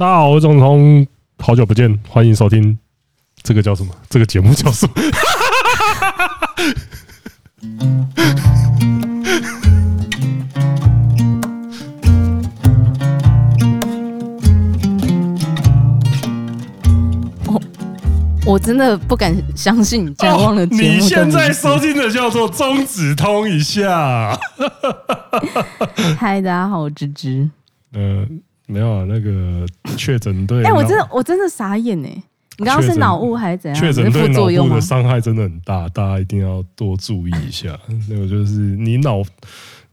大家好，我是总统，好久不见，欢迎收听这个叫什么？这个节目叫什么？我我真的不敢相信你这样忘了节目、哦。你现在收听的叫做中指通一下。嗨，大家好，我芝芝。嗯、呃。没有啊，那个确诊对，哎，我真的我真的傻眼哎！你刚刚是脑雾还是怎样？确诊对脑部的伤害真的很大，大家一定要多注意一下。那个就是你脑，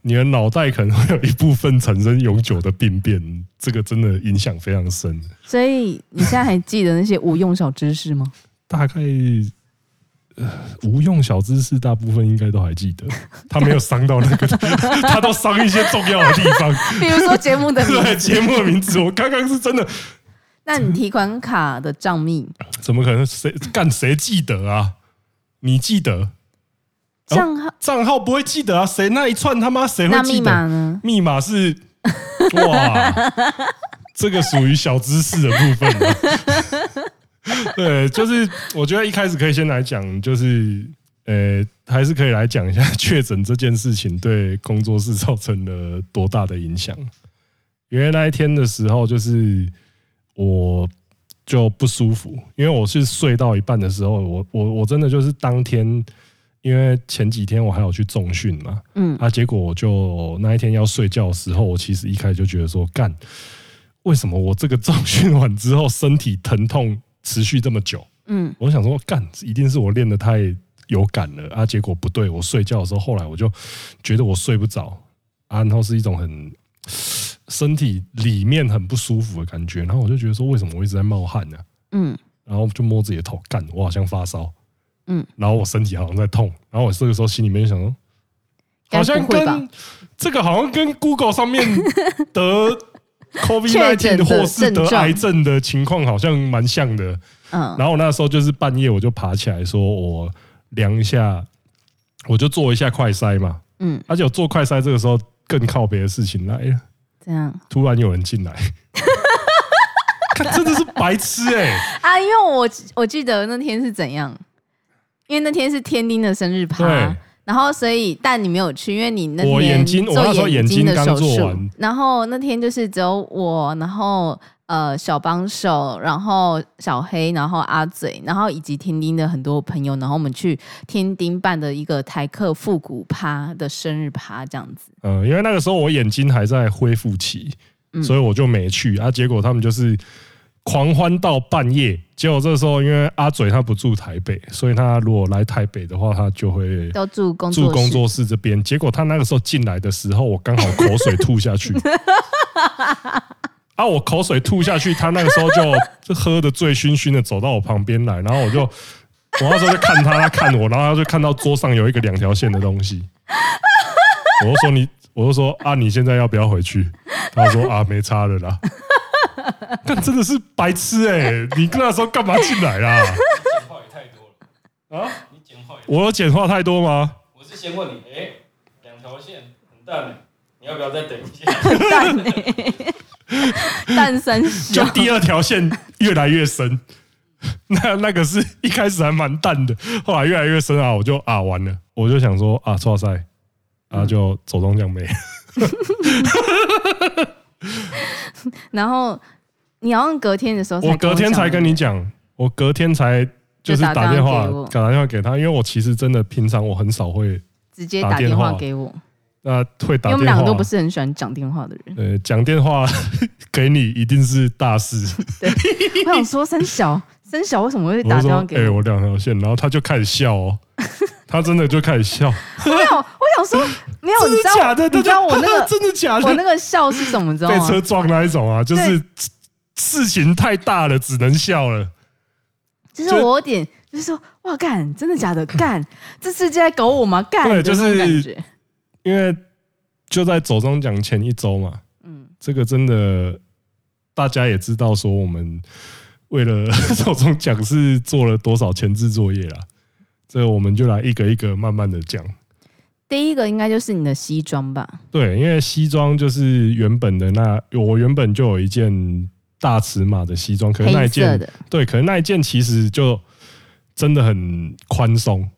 你的脑袋可能会有一部分产生永久的病变，这个真的影响非常深。所以你现在还记得那些无用小知识吗？大概。无用小知识，大部分应该都还记得。他没有伤到那个，他都伤一些重要的地方，比如说节目的名字。对，节目的名字，我刚刚是真的。那你提款卡的账密？怎么可能？谁干？谁记得啊？你记得？账号账号不会记得啊？谁那一串他妈谁会记得？密码呢？密码是哇，这个属于小知识的部分啊。对，就是我觉得一开始可以先来讲，就是呃，还是可以来讲一下 确诊这件事情对工作室造成了多大的影响。因为那一天的时候，就是我就不舒服，因为我是睡到一半的时候，我我我真的就是当天，因为前几天我还有去重训嘛，嗯，啊，结果我就那一天要睡觉的时候，我其实一开始就觉得说，干，为什么我这个重训完之后身体疼痛？持续这么久，嗯，我想说，干，一定是我练的太有感了。啊！结果不对，我睡觉的时候，后来我就觉得我睡不着。啊，然后是一种很身体里面很不舒服的感觉，然后我就觉得说，为什么我一直在冒汗呢？嗯，然后就摸自己的头，干，我好像发烧，嗯，然后我身体好像在痛，然后我这个时候心里面就想说，好像跟这个好像跟 Google 上面得。COVID-19 或是得癌症的情况好像蛮像的，嗯，然后我那时候就是半夜我就爬起来说，我量一下，我就做一下快筛嘛，嗯，而且我做快筛这个时候更靠别的事情来了，这样？突然有人进来，真的是白痴哎。啊！因为我我记得那天是怎样，因为那天是天丁的生日趴。然后，所以但你没有去，因为你那天我眼睛，我那时候眼睛的手术。然后那天就是只有我，然后呃小帮手，然后小黑，然后阿嘴，然后以及天丁的很多朋友，然后我们去天丁办的一个台客复古趴的生日趴这样子。嗯，因为那个时候我眼睛还在恢复期，所以我就没去啊。结果他们就是。狂欢到半夜，结果这时候因为阿嘴他不住台北，所以他如果来台北的话，他就会都住工住工作室这边。结果他那个时候进来的时候，我刚好口水吐下去，啊，我口水吐下去，他那个时候就喝得醉醺醺的走到我旁边来，然后我就我那时候就看他，他看我，然后他就看到桌上有一个两条线的东西，我就说你，我就说啊，你现在要不要回去？他说啊，没差了啦。但真的是白痴哎、欸！你跟他说干嘛进来啦？简化也太多了啊！你简化，我有简化太多吗？我是先问你，哎、欸，两条线很淡，你要不要再等一下？很淡哎，淡三就第二条线越来越深，那那个是一开始还蛮淡的，后来越来越深啊！我就啊完了，我就想说啊，错赛，然后就走中奖没。然后你好像隔天的时候，我隔天才跟你讲，我隔天才就是打电话打电话给他，因为我其实真的平常我很少会直接打电话给我，那会打电话，因为我们两个都不是很喜欢讲电话的人。呃，讲电话 给你一定是大事。对，我想说三小三小为什么会打电话给我？哎，我两条线，然后他就开始笑哦。他真的就开始笑，没有，我想说没有，真的假的？你知道我那个真的假的？我那个笑是什么？知道吗？被车撞那一种啊，就是事情太大了，只能笑了。就是我有点，就是说，哇，干，真的假的？干，这世界在搞我吗？干，对，就是因为就在走中奖前一周嘛，嗯，这个真的大家也知道，说我们为了 走中奖是做了多少前置作业啦。这个我们就来一个一个慢慢的讲。第一个应该就是你的西装吧？对，因为西装就是原本的那，我原本就有一件大尺码的西装，可是那一件对，可是那一件其实就真的很宽松，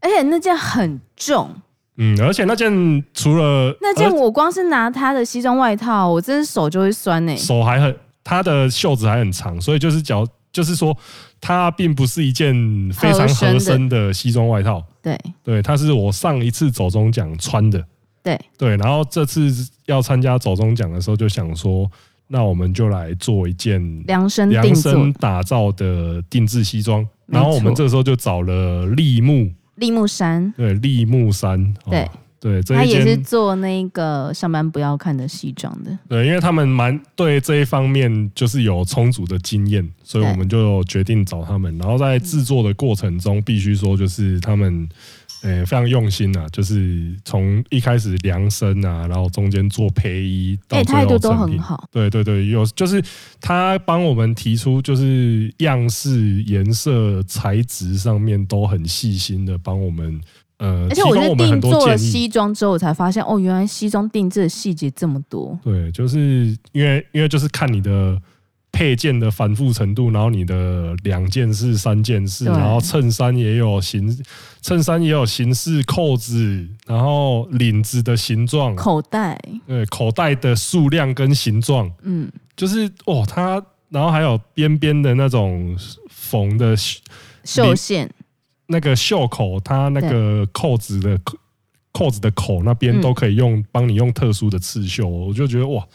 而且那件很重。嗯，而且那件除了那件，我光是拿他的西装外套，我真的手就会酸呢、欸。手还很，他的袖子还很长，所以就是脚，就是说，它并不是一件非常合身的西装外套。对对，它是我上一次走中奖穿的。对对，然后这次要参加走中奖的时候，就想说，那我们就来做一件量身量身打造的定制西装。然后我们这时候就找了立木。立木山，对，立木山，对、哦、对，他也是做那个上班不要看的西装的，对，因为他们蛮对这一方面就是有充足的经验，所以我们就决定找他们。然后在制作的过程中，必须说就是他们。呃，非常用心啊，就是从一开始量身啊，然后中间做配衣，态度都很好。对对对，有就是他帮我们提出，就是样式、颜色、材质上面都很细心的帮我们。呃，而且我在定做了西装之后，我才发现哦，原来西装定制的细节这么多。对，就是因为因为就是看你的。配件的繁复程度，然后你的两件式、三件式，然后衬衫也有形，衬衫也有形式，扣子，然后领子的形状，口袋，对，口袋的数量跟形状，嗯，就是哦，它，然后还有边边的那种缝的绣线，那个袖口，它那个扣子的扣子的口那边都可以用，帮你用特殊的刺绣，我就觉得哇。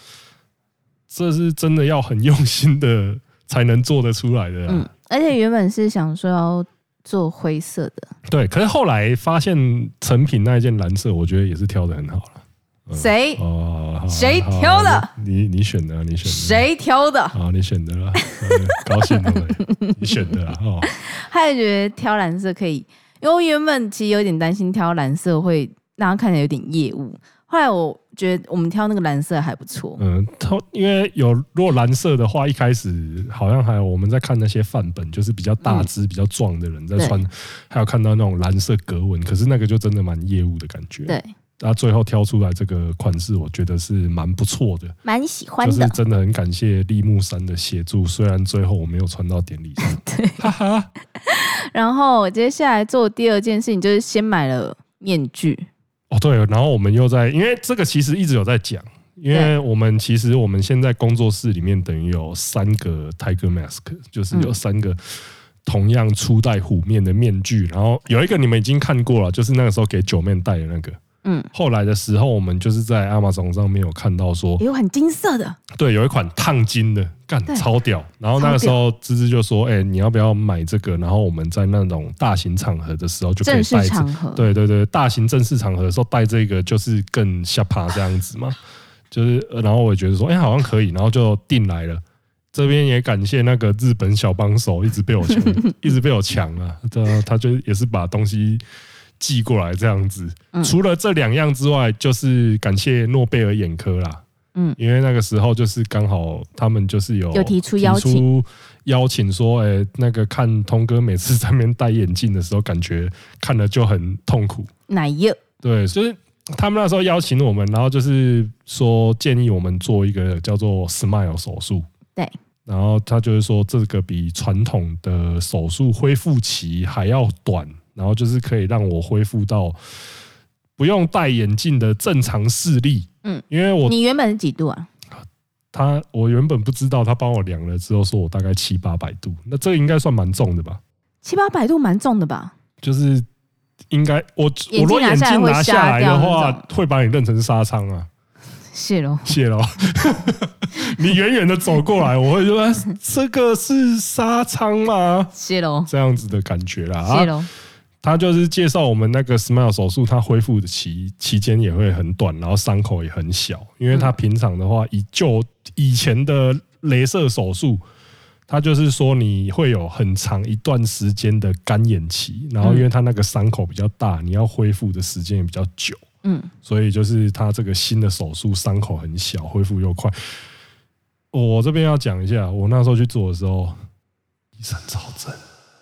这是真的要很用心的才能做得出来的。嗯，而且原本是想说要做灰色的，对，可是后来发现成品那一件蓝色，我觉得也是挑的很好了。谁？哦，谁挑的？你你选的，你选的。谁挑的？啊，你选的了，高兴了，你选的了。哦，他也觉得挑蓝色可以，因为我原本其实有点担心挑蓝色会让他看起来有点业务。后来我觉得我们挑那个蓝色还不错。嗯，它因为有如果蓝色的话，一开始好像还有我们在看那些范本，就是比较大只、比较壮的人在穿，还有看到那种蓝色格纹，可是那个就真的蛮业务的感觉。对，那最后挑出来这个款式，我觉得是蛮不错的，蛮喜欢的。就是真的很感谢立木山的协助，虽然最后我没有穿到典礼上。对，哈哈。然后接下来做第二件事情，就是先买了面具。哦，对，然后我们又在，因为这个其实一直有在讲，因为我们其实我们现在工作室里面等于有三个 Tiger Mask，就是有三个同样初代虎面的面具，然后有一个你们已经看过了，就是那个时候给九面戴的那个。嗯，后来的时候，我们就是在 Amazon 上面有看到说，有很金色的，对，有一款烫金的，干超屌。然后那个时候，芝芝就说：“哎、欸，你要不要买这个？然后我们在那种大型场合的时候就可以戴。对对对，大型正式场合的时候戴这个就是更下趴这样子嘛。就是，然后我也觉得说，哎、欸，好像可以，然后就订来了。这边也感谢那个日本小帮手，一直被我抢，一直被我抢啊。他他就也是把东西。寄过来这样子，除了这两样之外，就是感谢诺贝尔眼科啦。嗯，因为那个时候就是刚好他们就是有有提出邀请，邀请说，哎，那个看通哥每次在那边戴眼镜的时候，感觉看了就很痛苦。哪有？对，就是他们那时候邀请我们，然后就是说建议我们做一个叫做 Smile 手术。对，然后他就是说这个比传统的手术恢复期还要短。然后就是可以让我恢复到不用戴眼镜的正常视力。嗯，因为我你原本是几度啊？他我原本不知道，他帮我量了之后说我大概七八百度，那这个应该算蛮重的吧？七八百度蛮重的吧？就是应该我我如果眼镜拿下来的话，会把你认成纱仓啊？谢喽，谢喽。你远远的走过来，我会说这个是纱仓吗？谢喽，这样子的感觉啦。谢喽。他就是介绍我们那个 Smile 手术，它恢复的期期间也会很短，然后伤口也很小。因为他平常的话，以就以前的镭射手术，他就是说你会有很长一段时间的干眼期，然后因为他那个伤口比较大，你要恢复的时间也比较久。嗯，所以就是他这个新的手术伤口很小，恢复又快。我这边要讲一下，我那时候去做的时候，医生超正。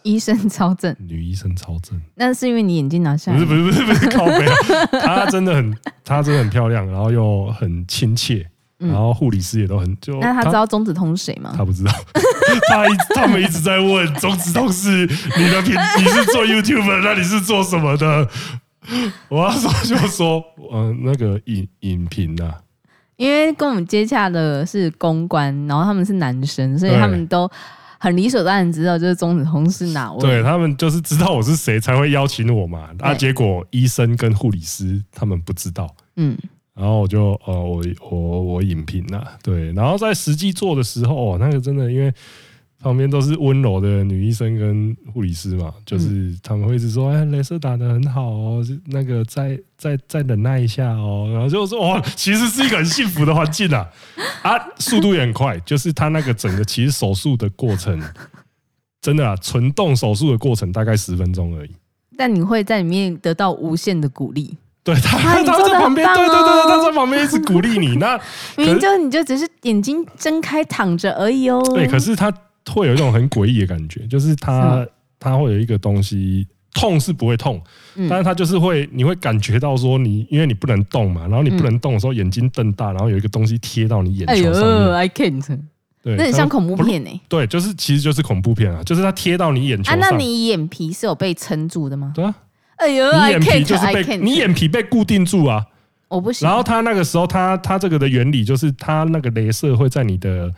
医生超正，女医生超正，那是因为你眼镜拿下来。不是不是不是不是靠背，她真的很她真的很漂亮，然后又很亲切，然后护理师也都很就。那她知道中子通是谁吗？他不知道，她一他们一直在问中子通是你的平，你是做 YouTube，那你是做什么的？我要说就说，嗯，那个影影评啊，因为跟我们接洽的是公关，然后他们是男生，所以他们都。很理所当然知道，就是钟子通是哪位？对，他们就是知道我是谁才会邀请我嘛。啊，结果医生跟护理师他们不知道。嗯，然后我就呃，我我我影评了，对，然后在实际做的时候，哦，那个真的因为。旁边都是温柔的女医生跟护理师嘛，就是他们会一直说：“哎，镭射打的很好哦，那个再再再忍耐一下哦。”然后就说：“哇，其实是一个很幸福的环境啊！啊，速度也很快，就是他那个整个其实手术的过程，真的啊，纯动手术的过程大概十分钟而已。但你会在里面得到无限的鼓励。对他，他在旁边，对对对，他在旁边一直鼓励你。那明明就你就只是眼睛睁开躺着而已哦。对，可是他。会有一种很诡异的感觉，就是它它会有一个东西痛是不会痛，但是它就是会你会感觉到说你因为你不能动嘛，然后你不能动的时候眼睛瞪大，然后有一个东西贴到你眼球上面。I can't。对，那很像恐怖片诶。对，就是其实就是恐怖片啊，就是它贴到你眼球上。那你眼皮是有被撑住的吗？对啊。哎呦，你眼皮就是被你眼皮被固定住啊。我不行。然后它那个时候，它它这个的原理就是它那个镭射会在你的。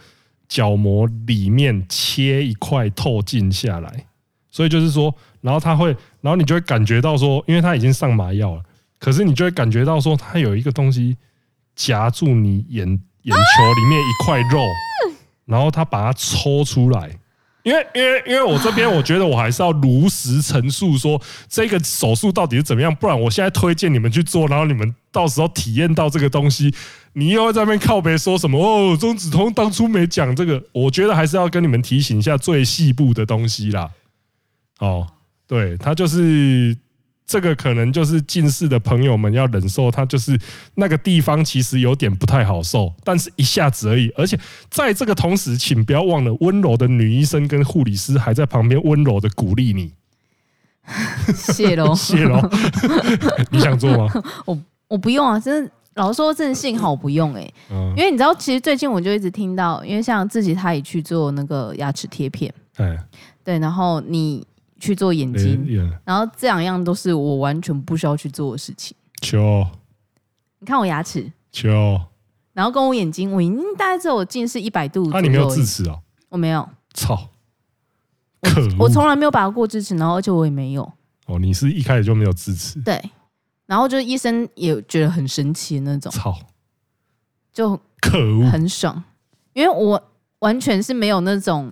角膜里面切一块透镜下来，所以就是说，然后它会，然后你就会感觉到说，因为它已经上麻药了，可是你就会感觉到说，它有一个东西夹住你眼眼球里面一块肉，然后它把它抽出来。因为因为因为我这边我觉得我还是要如实陈述说这个手术到底是怎么样，不然我现在推荐你们去做，然后你们到时候体验到这个东西，你又会在那边靠别说什么哦？中子通当初没讲这个，我觉得还是要跟你们提醒一下最细部的东西啦。哦，对，它就是。这个可能就是近视的朋友们要忍受，它就是那个地方其实有点不太好受，但是一下子而已。而且在这个同时，请不要忘了，温柔的女医生跟护理师还在旁边温柔的鼓励你。谢喽，谢喽。你想做吗？我我不用啊，真的，老实说，真的幸好不用哎、欸。因为你知道，其实最近我就一直听到，因为像自己他也去做那个牙齿贴片，对，然后你。去做眼睛，然后这两样都是我完全不需要去做的事情。求，你看我牙齿，求，然后跟我眼睛，我眼睛大概只有近视一百度。那你没有智齿啊？我没有。操！我从来没有拔过智齿，然后而且我也没有。哦，你是一开始就没有智齿？对。然后就是医生也觉得很神奇的那种。操！就可恶，很爽，因为我完全是没有那种。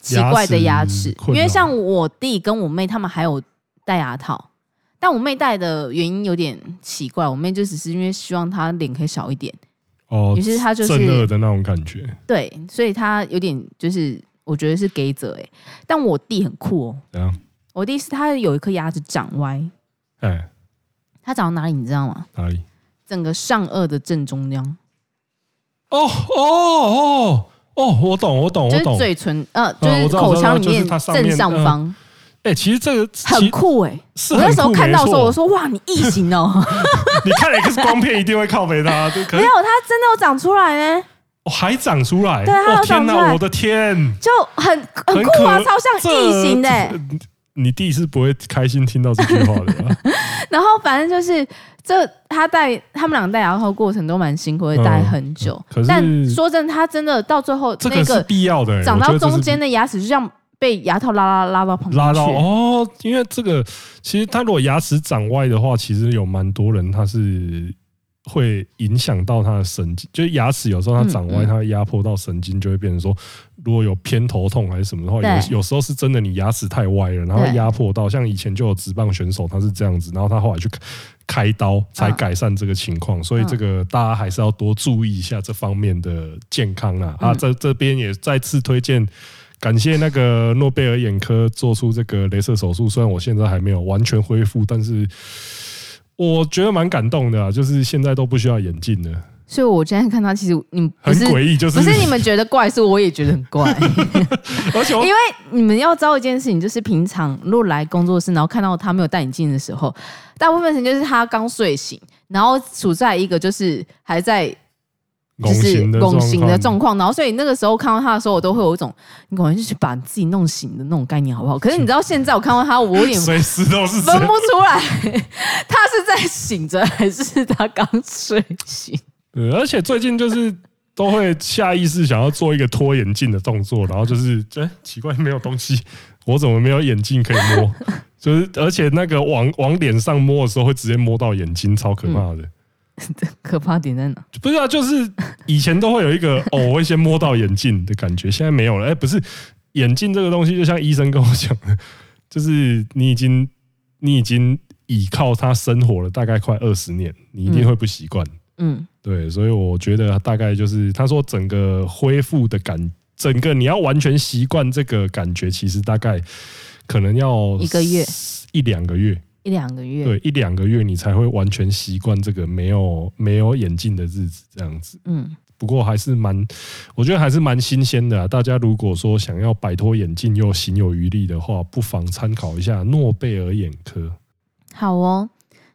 奇怪的牙齿，因为像我弟跟我妹他们还有戴牙套，但我妹戴的原因有点奇怪。我妹就只是因为希望她脸可以小一点，哦，于是她就是正二的那种感觉。对，所以她有点就是我觉得是给者哎。但我弟很酷哦，怎样？我弟是他有一颗牙齿长歪，哎，他长到哪里你知道吗？哪里？整个上颚的正中央。哦哦哦。哦，我懂，我懂，我懂，就是嘴唇，呃，就是口腔里面正上方。哎，其实这个很酷哎！我那时候看到的时候，我说哇，你异形哦！你看 X 光片一定会靠北它，没有，它真的有长出来呢。哦，还长出来？对，它有长出来。我的天，就很很酷啊，超像异形的。你弟是不会开心听到这句话的。然后反正就是。这他戴他们俩戴牙套过程都蛮辛苦，会戴很久。嗯、可是但说真的，他真的到最后那个必要的，长到中间的牙齿就像被牙套拉拉拉到旁边拉到哦，因为这个其实他如果牙齿长歪的话，其实有蛮多人他是。会影响到他的神经，就是牙齿有时候它长歪，它会压迫到神经，就会变成说，如果有偏头痛还是什么的话，有有时候是真的，你牙齿太歪了，然后压迫到，像以前就有职棒选手他是这样子，然后他后来去开刀才改善这个情况，所以这个大家还是要多注意一下这方面的健康啊！啊，在这边也再次推荐，感谢那个诺贝尔眼科做出这个镭射手术，虽然我现在还没有完全恢复，但是。我觉得蛮感动的啊，就是现在都不需要眼镜了。所以我现在看他，其实你们很诡异，就是不是你们觉得怪，是我也觉得很怪。而且，因为你们要知道一件事情，就是平常如果来工作室，然后看到他没有戴眼镜的时候，大部分时间就是他刚睡醒，然后处在一个就是还在就是拱形的状况。然后所以那个时候看到他的时候，我都会有一种你赶快去把自己弄醒的那种概念，好不好？可是你知道现在我看到他，我有点随时都是分不出来，他是在醒着还是他刚睡醒？对，而且最近就是。都会下意识想要做一个脱眼镜的动作，然后就是，哎、欸，奇怪，没有东西，我怎么没有眼镜可以摸？就是，而且那个往往脸上摸的时候，会直接摸到眼睛，超可怕的。嗯、可怕点在哪？不是啊，就是以前都会有一个哦，我会先摸到眼镜的感觉，现在没有了。哎、欸，不是，眼镜这个东西，就像医生跟我讲的，就是你已经你已经倚靠它生活了大概快二十年，你一定会不习惯。嗯。对，所以我觉得大概就是他说整个恢复的感，整个你要完全习惯这个感觉，其实大概可能要一个月、一两个月、一两个月，对，一两个月你才会完全习惯这个没有没有眼镜的日子这样子。嗯，不过还是蛮，我觉得还是蛮新鲜的啊。大家如果说想要摆脱眼镜又行有余力的话，不妨参考一下诺贝尔眼科。好哦，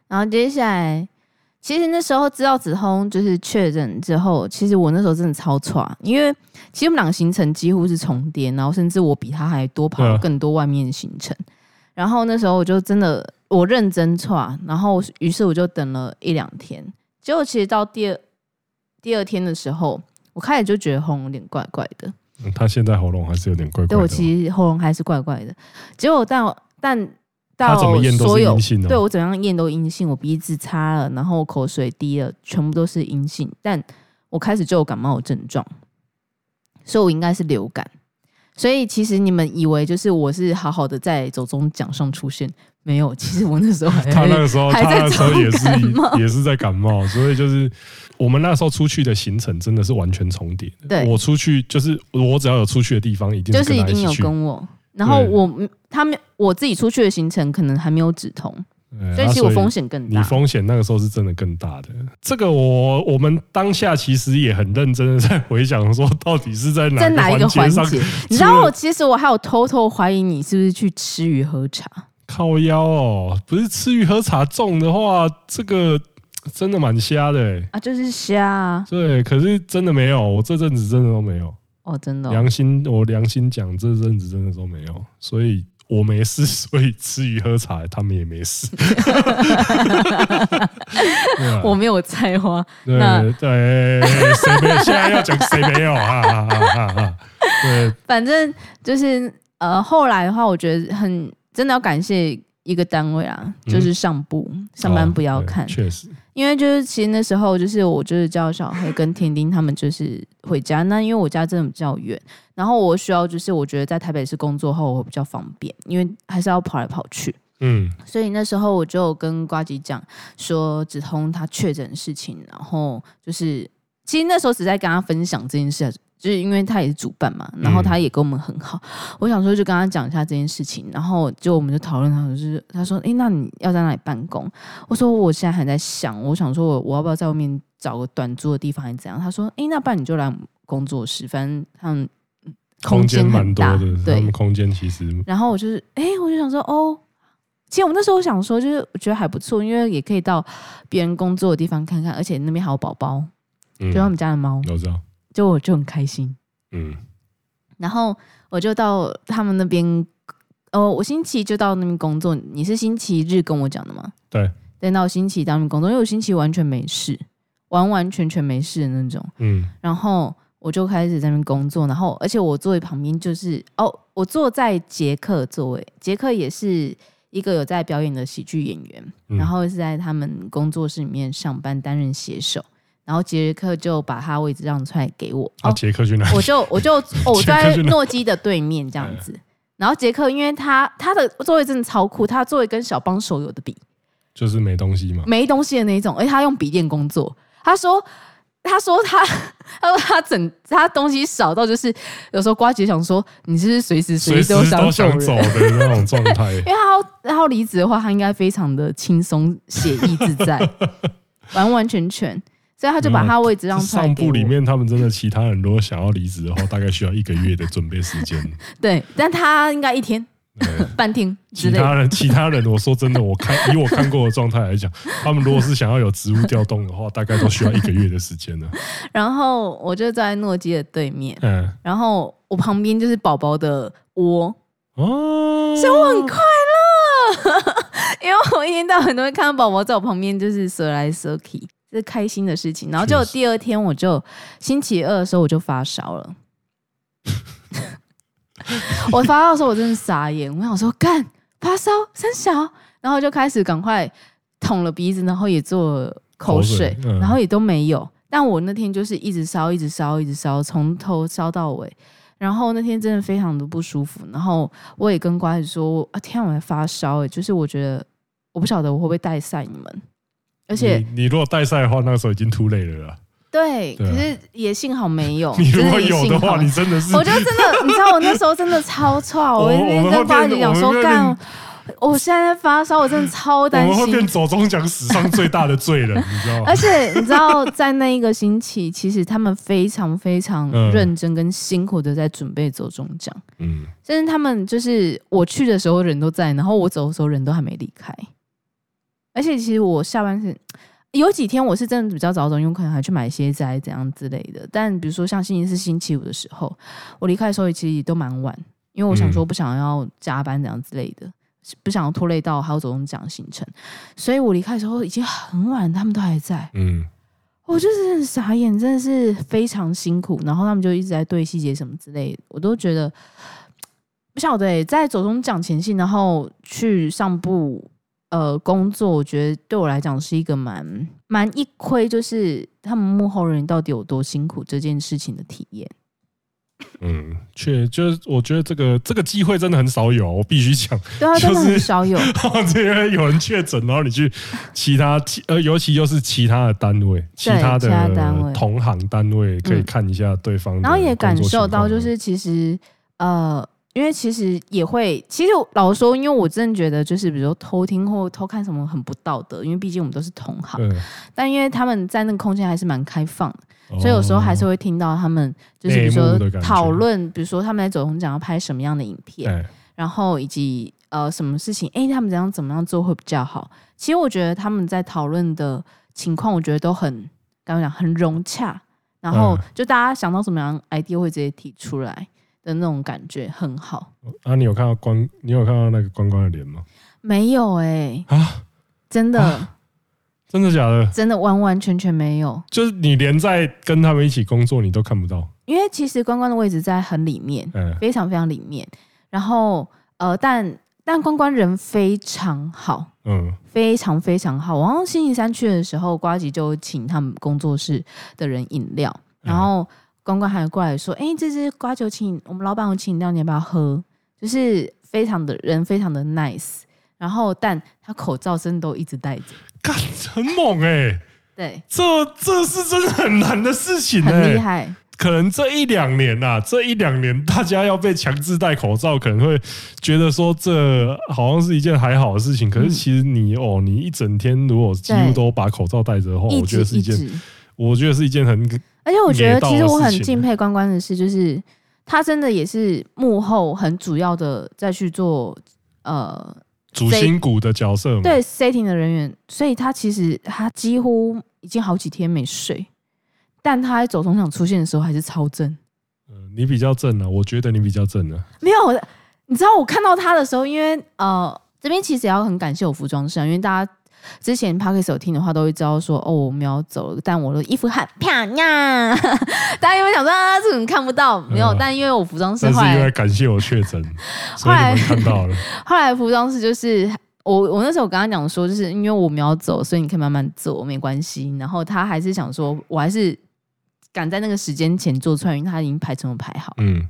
然后接下来。其实那时候知道子通就是确诊之后，其实我那时候真的超差，因为其实我们俩行程几乎是重叠，然后甚至我比他还多跑了更多外面的行程。然后那时候我就真的我认真差，然后于是我就等了一两天，结果其实到第二第二天的时候，我开始就觉得喉咙有点怪怪的。他现在喉咙还是有点怪怪的。对，我其实喉咙还是怪怪的。结果但但。到所有对我怎样验都阴性，我鼻子擦了，然后口水滴了，全部都是阴性。但我开始就有感冒的症状，所以我应该是流感。所以其实你们以为就是我是好好的在走中奖上出现，没有。其实我那时候还 他那个时候他那时候也是也是在感冒，所以就是我们那时候出去的行程真的是完全重叠。对，我出去就是我只要有出去的地方，一定是就是一定有跟我。然后我他们我自己出去的行程可能还没有止通，所以其实我风险更大。你风险那个时候是真的更大的。这个我我们当下其实也很认真的在回想，说到底是在哪在哪一个环节？你知道我其实我还有偷偷怀疑你是不是去吃鱼喝茶？靠腰哦，不是吃鱼喝茶重的话，这个真的蛮瞎的啊，就是瞎啊。对，可是真的没有，我这阵子真的都没有。哦，真的、哦，良心，我良心讲，这阵子真的都没有，所以我没事，所以吃鱼喝茶，他们也没事。我没有菜花，对那对，谁没有？现在要讲谁没有？哈哈哈哈对，反正就是呃，后来的话，我觉得很真的要感谢一个单位啊，就是上部、嗯、上班不要看，确、哦、实。因为就是其实那时候就是我就是叫小黑跟天丁他们就是回家，那因为我家真的比较远，然后我需要就是我觉得在台北市工作后我会比较方便，因为还是要跑来跑去，嗯，所以那时候我就跟瓜吉讲说子通他确诊的事情，然后就是其实那时候只在跟他分享这件事。就是因为他也是主办嘛，然后他也跟我们很好，嗯、我想说就跟他讲一下这件事情，然后就我们就讨论，他就是他说，哎，那你要在哪里办公？我说我现在还在想，我想说我我要不要在外面找个短租的地方还是怎样？他说，哎，那不然你就来工作室，反正他们空间蛮多的，对，他们空间其实。然后我就是，哎，我就想说，哦，其实我那时候想说，就是我觉得还不错，因为也可以到别人工作的地方看看，而且那边还有宝宝，嗯、就他们家的猫，我知道。就我就很开心，嗯，然后我就到他们那边，哦，我星期就到那边工作。你是星期日跟我讲的吗？对，等到星期到那边工作，因为我星期完全没事，完完全全没事的那种，嗯。然后我就开始在那边工作，然后而且我座位旁边就是哦，我坐在杰克座位，杰克也是一个有在表演的喜剧演员，嗯、然后是在他们工作室里面上班担任写手。然后杰克就把他位置让出来给我。啊，杰克去哪里？我就我就 我在诺基的对面这样子。然后杰克因为他他的座位真的超酷，他座位跟小帮手有的比，就是没东西嘛，没东西的那种。而且他用笔电工作。他说他说他他说他整他东西少到就是有时候瓜姐想说你是随时随地都想走的那种状态。因为他要然后离职的话，他应该非常的轻松写意自在，完完全全。所以他就把他位置让。上部里面，他们真的其他人如果想要离职的话，大概需要一个月的准备时间。对，但他应该一天 半天之类的。其他人，其他人，我说真的，我看以我看过的状态来讲，他们如果是想要有职务调动的话，大概都需要一个月的时间呢。然后我就在诺基的对面，嗯，然后我旁边就是宝宝的窝，哦，所以我很快乐，因为我一天到晚都会看到宝宝在我旁边，就是蛇来蛇去，这是开心的事情。然后就第二天，我就星期二的时候我就发烧了。我发烧的时候，我真的傻眼。我想说，干发烧三小，然后就开始赶快捅了鼻子，然后也做了口水，嗯、然后也都没有。但我那天就是一直烧，一直烧，一直烧，从头烧到尾。然后那天真的非常的不舒服。然后我也跟瓜子说：“啊，天啊，我还发烧！哎，就是我觉得我不晓得我会不会带赛你们。而且你，你如果带赛的话，那个时候已经 too late 了啦。”对，可是也幸好没有。你如果有的话，你真的是，我就真的，你知道我那时候真的超臭，我一直跟瓜姐讲说干，我现在发烧，我真的超担心。我们会变走中奖史上最大的罪人，你知道吗？而且你知道，在那一个星期，其实他们非常非常认真跟辛苦的在准备走中奖。嗯，甚至他们就是我去的时候人都在，然后我走的时候人都还没离开。而且其实我下班是。有几天我是真的比较早走，因为可能还去买些斋怎样之类的。但比如说像星期四、星期五的时候，我离开的时候其实也都蛮晚，因为我想说不想要加班这样之类的，不想要拖累到还有走钟奖行程，所以我离开的时候已经很晚，他们都还在。嗯，我就是很傻眼，真的是非常辛苦。然后他们就一直在对细节什么之类的，我都觉得不晓得、欸、在走中奖前夕，然后去上部。呃，工作我觉得对我来讲是一个蛮蛮一窥，就是他们幕后人员到底有多辛苦这件事情的体验。嗯，确就是我觉得这个这个机会真的很少有，我必须讲，对啊，真的很少有。这边有人确诊，然后你去其他呃，尤其又是其他的单位，其他的同行单位可以看一下对方，然后也感受到就是其实呃。因为其实也会，其实老实说，因为我真的觉得，就是比如说偷听或偷看什么很不道德，因为毕竟我们都是同行。对但因为他们在那个空间还是蛮开放的，哦、所以有时候还是会听到他们就是比如说讨论，比如说他们在走红奖要拍什么样的影片，对然后以及呃什么事情，哎，他们怎样怎么样做会比较好。其实我觉得他们在讨论的情况，我觉得都很刚刚讲很融洽，然后就大家想到什么样 idea 会直接提出来。的那种感觉很好啊！你有看到关？你有看到那个关关的脸吗？没有哎、欸！啊，真的、啊？真的假的？真的完完全全没有。就是你连在跟他们一起工作，你都看不到。因为其实关关的位置在很里面，嗯、非常非常里面。然后呃，但但关关人非常好，嗯，非常非常好。我刚星期三去的时候，瓜吉就请他们工作室的人饮料，然后。嗯关关还过来说：“哎、欸，这支瓜酒请我们老板我请饮料，你要不要喝？就是非常的人，非常的 nice。然后，但他口罩真的都一直戴着，干很猛哎、欸！对，这这是真的很难的事情、欸，很厉害。可能这一两年呐、啊，这一两年大家要被强制戴口罩，可能会觉得说这好像是一件还好的事情。可是其实你哦，你一整天如果几乎都把口罩戴着的话，我觉得是一件，我觉得是一件很。”而且我觉得，其实我很敬佩关关的是，就是他真的也是幕后很主要的，再去做呃主心骨的角色，对 setting 的人员，所以他其实他几乎已经好几天没睡，但他在走中场出现的时候还是超正。嗯、呃，你比较正啊，我觉得你比较正啊。没有，你知道我看到他的时候，因为呃这边其实也要很感谢我服装师，因为大家。之前 Podcast 有听的话，都会知道说哦，我们要走了，但我的衣服很漂亮。大家有没有想说啊，这种看不到？没有，嗯、但因为我服装师，但是因为感谢我确诊，后来看到了。后来服装师就是我，我那时候我跟他讲说，就是因为我们要走，所以你可以慢慢做，没关系。然后他还是想说，我还是赶在那个时间前做出来，因为他已经排成了排好。嗯。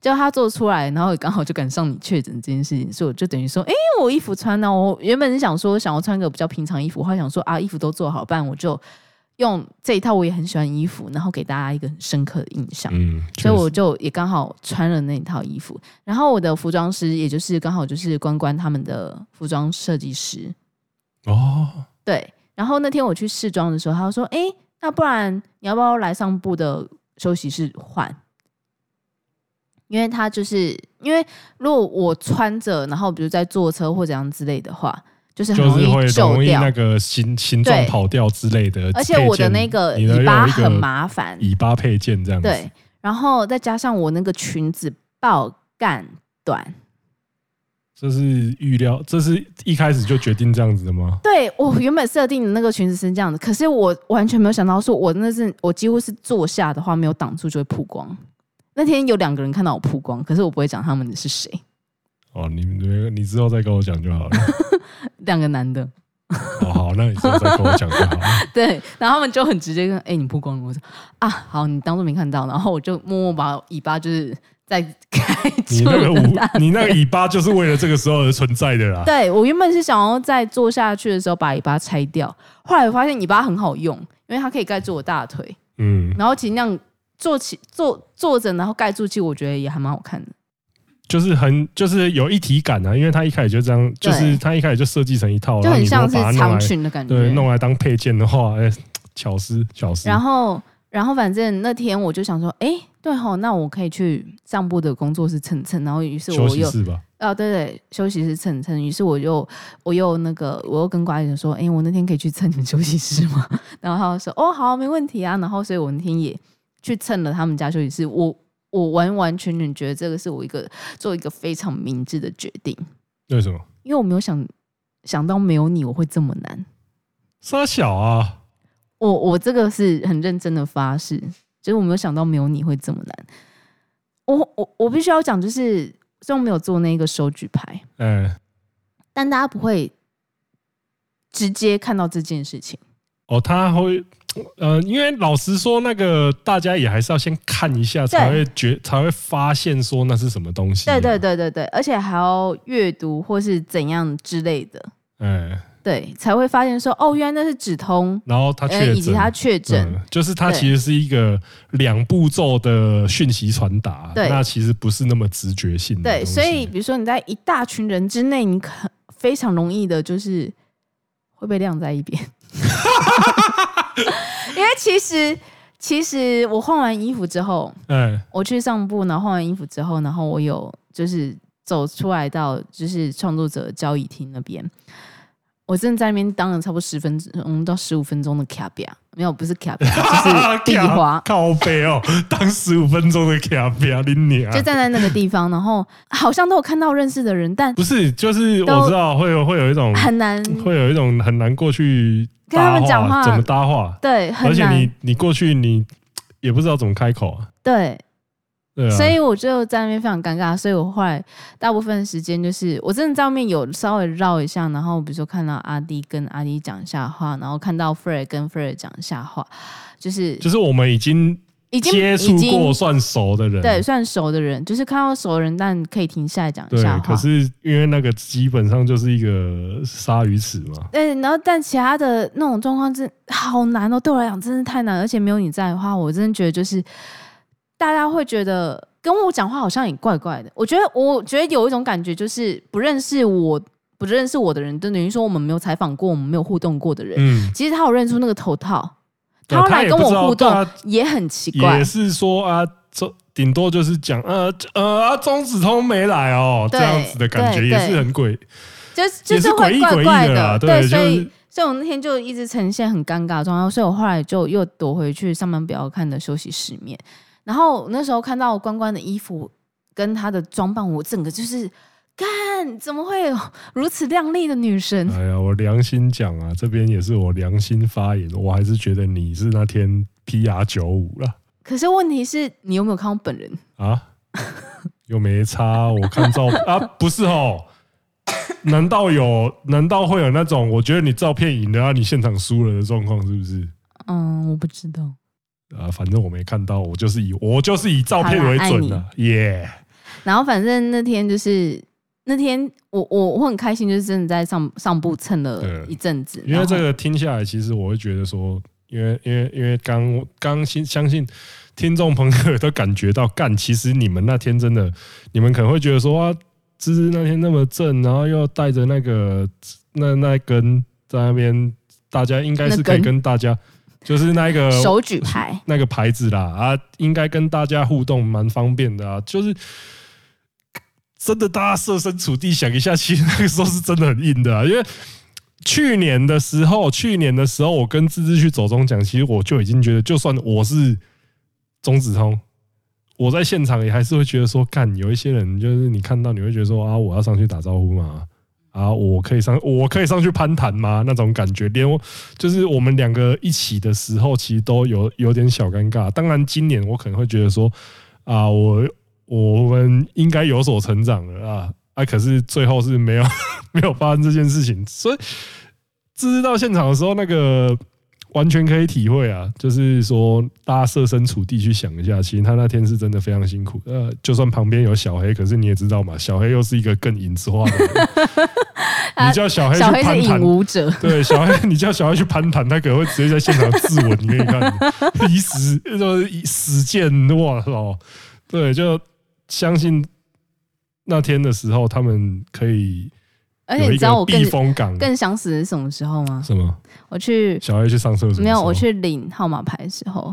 就他做出来，然后也刚好就赶上你确诊这件事情，所以我就等于说，哎、欸，我衣服穿呢，我原本是想说想要穿个比较平常衣服，后来想说啊，衣服都做好，不然我就用这一套我也很喜欢衣服，然后给大家一个很深刻的印象。嗯，所以我就也刚好穿了那一套衣服，然后我的服装师也就是刚好就是关关他们的服装设计师。哦，对，然后那天我去试装的时候，他就说，哎、欸，那不然你要不要来上部的休息室换？因为它就是因因为如果我穿着，然后比如在坐车或怎样之类的话，就是很容易会容易那。个形形状跑掉之类的。而且我的那个尾巴很麻烦，尾巴配件这样子。对，然后再加上我那个裙子爆干短。这是预料，这是一开始就决定这样子的吗？对，我原本设定的那个裙子是这样子，可是我完全没有想到，说我那是我几乎是坐下的话没有挡住就会曝光。那天有两个人看到我曝光，可是我不会讲他们是谁。哦，你你之后再跟我讲就好了。两个男的。哦，好，那你之后再跟我讲就好了。对，然后他们就很直接跟，哎、欸，你曝光了。我说啊，好，你当做没看到。然后我就默默把尾巴就是。在开 你那个尾，你那个尾巴就是为了这个时候而存在的啦。对，我原本是想要在坐下去的时候把尾巴拆掉，后来我发现尾巴很好用，因为它可以盖住我大腿。嗯，然后尽量坐起坐坐着，然后盖住，其实我觉得也还蛮好看的。就是很就是有一体感啊，因为他一开始就这样，就是他一开始就设计成一套，就很像是长裙的感觉。对，弄来当配件的话，哎、欸，巧思巧思。然后。然后反正那天我就想说，哎，对吼，那我可以去上部的工作室蹭蹭。然后于是我又，休息室吧。哦，对对，休息室蹭蹭。于是我又，我又那个，我又跟管理员说，哎，我那天可以去蹭你们休息室吗？然后他就说，哦，好，没问题啊。然后所以我那天也去蹭了他们家休息室。我我完完全全觉得这个是我一个做一个非常明智的决定。为什么？因为我没有想想到没有你我会这么难。沙小啊！我我这个是很认真的发誓，就是我没有想到没有你会这么难。我我我必须要讲，就是虽然没有做那个收据牌，嗯，但大家不会直接看到这件事情。哦，他会，呃，因为老实说，那个大家也还是要先看一下，才会觉才会发现说那是什么东西。对对对对对，而且还要阅读或是怎样之类的。嗯。对，才会发现说哦，原来那是止痛，然后他确诊，以及他确诊、嗯，就是他其实是一个两步骤的讯息传达，对，那其实不是那么直觉性的。对，所以比如说你在一大群人之内，你可非常容易的就是会被晾在一边，因为其实其实我换完衣服之后，嗯，我去上部，然后换完衣服之后，然后我有就是走出来到就是创作者交易厅那边。我真的在那边当了差不多十分钟到十五分钟的卡比亚，没有，不是卡比亚，就是 壁花靠背哦，当十五分钟的卡比亚，你就站在那个地方，然后好像都有看到认识的人，但不是，就是我知道会有会有一种很难，会有一种很难过去跟他们讲话，怎么搭话？对，而且你你过去你也不知道怎么开口啊，对。啊、所以我就在那边非常尴尬，所以我后来大部分时间就是我真的在外面有稍微绕一下，然后比如说看到阿迪跟阿迪讲一下话，然后看到 Fred 跟 Fred 讲一下话，就是就是我们已经已经接触过算熟的人，对，算熟的人，就是看到熟的人，但可以停下来讲一下话。可是因为那个基本上就是一个鲨鱼池嘛，对，然后但其他的那种状况真好难哦，对我来讲真的太难，而且没有你在的话，我真的觉得就是。大家会觉得跟我讲话好像也怪怪的。我觉得，我觉得有一种感觉，就是不认识我、不认识我的人，等于说我们没有采访过、我们没有互动过的人。嗯，其实他有认出那个头套，他要来跟我互动也很奇怪。也是说啊，这顶多就是讲呃呃啊，钟子通没来哦，这样子的感觉也是很诡，就是就是会怪怪的。对，所以所以我那天就一直呈现很尴尬的状态，所以我后来就又躲回去上班不要看的休息室面。然后那时候看到关关的衣服跟她的装扮，我整个就是，看怎么会有如此靓丽的女神？哎呀，我良心讲啊，这边也是我良心发言，我还是觉得你是那天 PR 九五了。可是问题是你有没有看过本人啊？又没差，我看照片啊，不是哦？难道有？难道会有那种我觉得你照片赢了，你现场输了的状况？是不是？嗯，我不知道。啊，反正我没看到，我就是以我就是以照片为准的，耶。Yeah 然后反正那天就是那天我，我我我很开心，就是真的在上上部蹭了一阵子。因为这个听下来，其实我会觉得说，因为因为因为刚刚相相信听众朋友都感觉到，干，其实你们那天真的，你们可能会觉得说啊，芝芝那天那么正，然后又带着那个那那根在那边，大家应该是可以跟大家。就是那个手举牌 那个牌子啦啊，应该跟大家互动蛮方便的啊。就是真的大家设身处地想一下，其实那个时候是真的很硬的啊。因为去年的时候，去年的时候，我跟芝芝去走中奖，其实我就已经觉得，就算我是中子通，我在现场也还是会觉得说，干有一些人就是你看到你会觉得说啊，我要上去打招呼嘛。啊，我可以上，我可以上去攀谈吗？那种感觉，连我就是我们两个一起的时候，其实都有有点小尴尬。当然，今年我可能会觉得说，啊，我我们应该有所成长了啊，啊，可是最后是没有 没有发生这件事情，所以，知道现场的时候那个。完全可以体会啊，就是说，大家设身处地去想一下，其实他那天是真的非常辛苦。呃，就算旁边有小黑，可是你也知道嘛，小黑又是一个更隐私化的。你叫小黑去攀谈，对，小黑，你叫小黑去攀谈，他可能会直接在现场自刎。你可以看，以死就是以死战，哇靠！对，就相信那天的时候，他们可以。而且你知道我避风港更想死的是什么时候吗？什么？我去小黑去上厕所，没有，我去领号码牌的时候，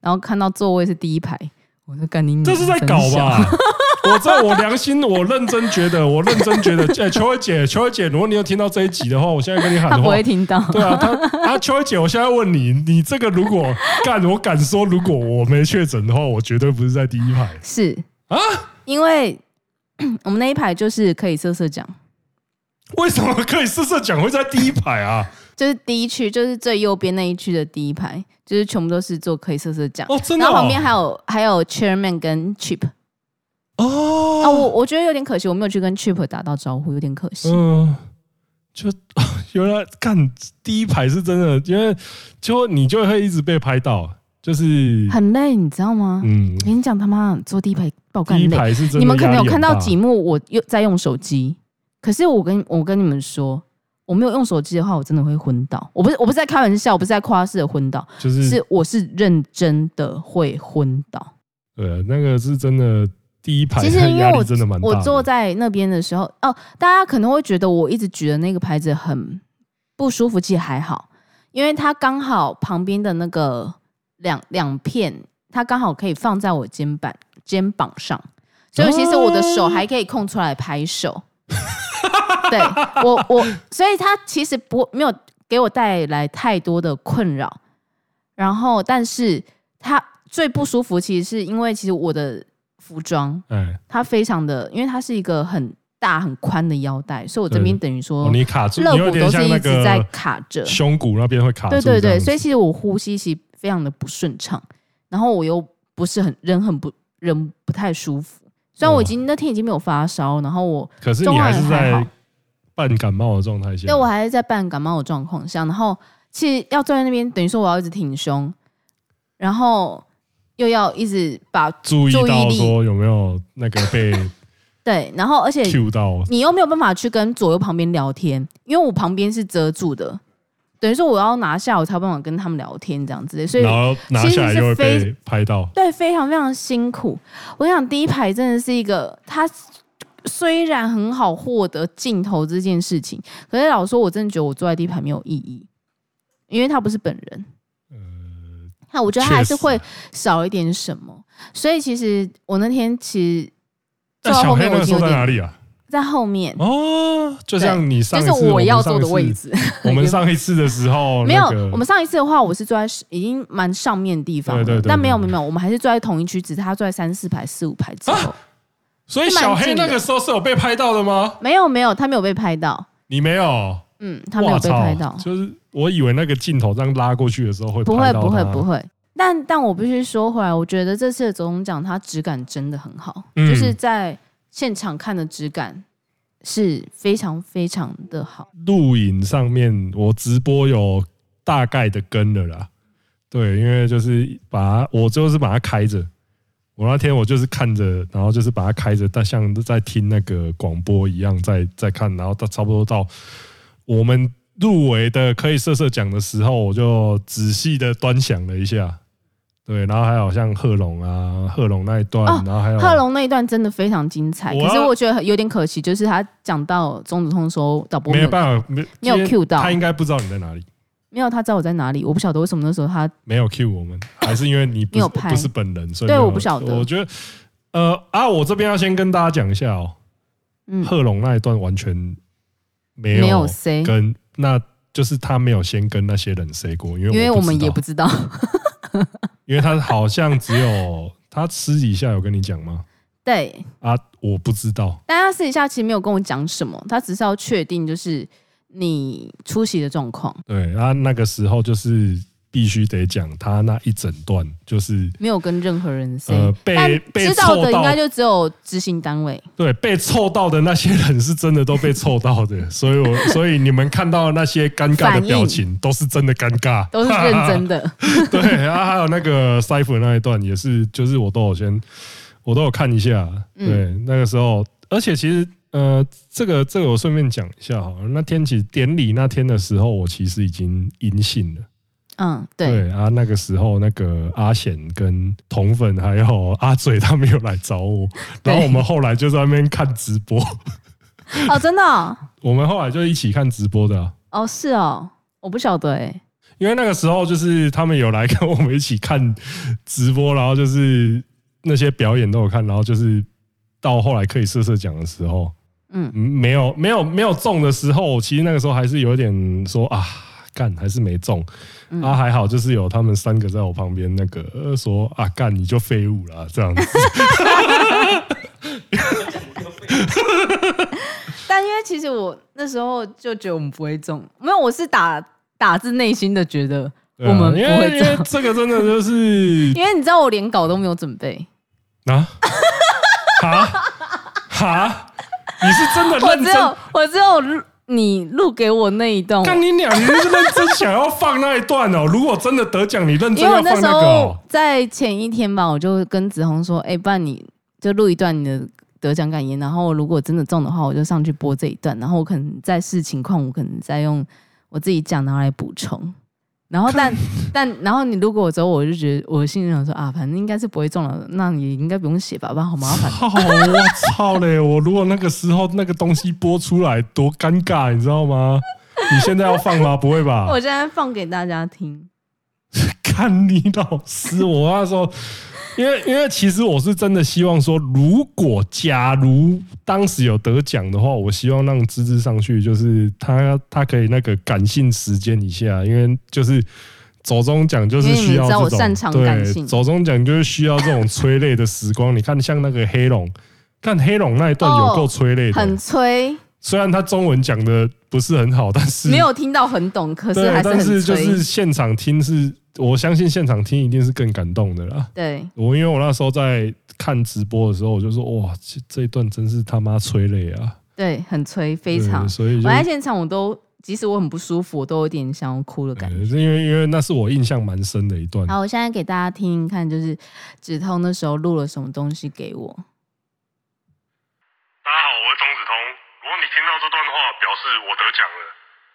然后看到座位是第一排，我说干你，这是在搞吧？我这我良心，我认真觉得，我认真觉得，哎，秋儿姐，秋儿姐，如果你有听到这一集的话，我现在跟你喊的话，他不会听到。对啊，他啊，秋儿姐，我现在问你，你这个如果干，我敢说，如果我没确诊的话，我绝对不是在第一排。是啊，因为 我们那一排就是可以色色讲。为什么可以色色讲会在第一排啊？就是第一区，就是最右边那一区的第一排，就是全部都是做可以色色讲哦，真的、哦。然后旁边还有还有 chairman 跟 chip 哦。啊，我我觉得有点可惜，我没有去跟 chip 打到招呼，有点可惜。嗯，就 原来看第一排是真的，因为就你就会一直被拍到，就是很累，你知道吗？嗯，我跟你讲，他妈坐第一排爆干累。第一排是真的，你们可能有看到几幕，我又在用手机。可是我跟我跟你们说，我没有用手机的话，我真的会昏倒。我不是我不是在开玩笑，我不是在夸式的昏倒，就是是我是认真的会昏倒。对，那个是真的第一排，其实因为我真的蛮。我坐在那边的时候，哦，大家可能会觉得我一直举的那个牌子很不舒服，其实还好，因为它刚好旁边的那个两两片，它刚好可以放在我肩膀肩膀上，所以其实我的手还可以空出来拍手。对我我，所以它其实不没有给我带来太多的困扰，然后，但是它最不舒服，其实是因为其实我的服装，嗯，它非常的，因为它是一个很大很宽的腰带，所以我这边等于说你卡住，肋骨都是一直在卡着，胸骨那边会卡住，对对对，所以其实我呼吸其实非常的不顺畅，然后我又不是很人很不人不太舒服。虽然我已经那天已经没有发烧，然后我可是你还是在半感冒的状态下，对，我还是在半感冒的状况下，然后其实要坐在那边，等于说我要一直挺胸，然后又要一直把注意到说有没有那个被 对，然后而且你又没有办法去跟左右旁边聊天，因为我旁边是遮住的。等于说我要拿下，我才有办法跟他们聊天这样子，所以然后拿下来就会被拍到，对，非常非常辛苦。我想第一排真的是一个，他虽然很好获得镜头这件事情，可是老说，我真的觉得我坐在第一排没有意义，因为他不是本人。嗯，那我觉得他还是会少一点什么。所以其实我那天其实坐到后面，我坐在哪里啊？在后面哦，就像你上次，就是我要坐的位置。我们上一次的时候，没有。我们上一次的话，我是坐在已经蛮上面的地方，对对对。但没有没有，我们还是坐在同一区，只是他坐在三四排、四五排之后。所以小黑那个时候是有被拍到的吗？没有没有，他没有被拍到。你没有？嗯，他没有被拍到。就是我以为那个镜头这样拉过去的时候会不会不会不会。但但我必须说回来，我觉得这次的总统奖它质感真的很好，就是在。现场看的质感是非常非常的好。录影上面我直播有大概的跟了啦，对，因为就是把它，我就是把它开着。我那天我就是看着，然后就是把它开着，但像在听那个广播一样在在看，然后到差不多到我们入围的可以色色讲的时候，我就仔细的端详了一下。对，然后还有像贺龙啊，贺龙那一段，哦、然后还有贺龙那一段真的非常精彩。可是我觉得有点可惜，就是他讲到钟子通的时候，导播没有办法没没有 cue 到，他应该不知道你在哪里。没有，他知道我在哪里，我不晓得为什么那时候他没有 cue 我们，还是因为你不，不是本人，所以对，我不晓得。我觉得，呃啊，我这边要先跟大家讲一下哦，贺龙那一段完全没有没有 say 跟，那就是他没有先跟那些人 say 过，因为因为我们也不知道，因为他好像只有他私底下有跟你讲吗？对，啊，我不知道。但他私底下其实没有跟我讲什么，他只是要确定就是你出席的状况，对，啊，那个时候就是必须得讲他那一整段，就是没有跟任何人 say，、呃被被知道凑到的应该就只有执行单位。对被凑到的那些人是真的都被凑到的，所以我所以你们看到的那些尴尬的表情都是真的尴尬，都是认真的。对，然后还有那个 Cypher 那一段也是，就是我都有先我都有看一下，对，嗯那个时候，而且其实呃，这个这个我顺便讲一下哈，那天其实典礼那天的时候，我其实已经阴性了。嗯，对，对啊，那个时候那个阿贤跟同粉还有阿嘴他们有来找我，然后我们后来就在那边看直播，哦，真的哦，我们后来就一起看直播的啊、哦是哦，我不晓得哎，因为那个时候就是他们有来跟我们一起看直播，然后就是那些表演都有看，然后就是到后来可以色色讲的时候，嗯，没有没有没有中的时候，其实那个时候还是有点说啊，干还是没中。嗯啊，还好，就是有他们三个在我旁边，那个说啊，干你就废物啦，这样子。但因为其实我那时候就觉得我们不会中，没有，我是打打自内心的觉得我们不会中，这个真的就是 因为你知道我连稿都没有准备，啊，哈哈，你是真的我只有？我只有录你录给我那一段，干你俩，你是认真想要放那一段哦？如果真的得奖，你认真因为我那时要放那个候哦？在前一天吧，我就跟子红说：“哎、不然你就录一段你的得奖感言，然后如果真的中的话，我就上去播这一段，然后我可能再视情况，我可能再用我自己讲然后来补充。然后但但然后你如果我走，我就觉得我心里想说啊，反正应该是不会中了，那你应该不用写吧，不然好麻烦。操！我操嘞！我如果那个时候那个东西播出来，多尴尬，你知道吗？你现在要放吗？不会吧？我现在放给大家听。看你老师，我那时候，因为因为其实我是真的希望说，如果假如当时有得奖的话，我希望让芝芝上去，就是他他可以那个感性时间一下，因为就是走中奖就是需要这种擅长感对中奖就是需要这种催泪的时光。你看像那个黑龙，看黑龙那一段有够催泪的，很催，虽然他中文讲的不是很好，但是没有听到很懂，可是，还是很但是就。是现场听是，我相信现场听一定是更感动的啦。对，我因为我那时候在看直播的时候，我就说哇，这这一段真是他妈催泪啊！对，很催，非常。所以我在现场，我都即使我很不舒服，我都有点想要哭的感觉。对因为因为那是我印象蛮深的一段。好，我现在给大家听一看，就是止痛那时候录了什么东西给我。大家好，我是钟子通。如果你听到这段话，表示我得奖了，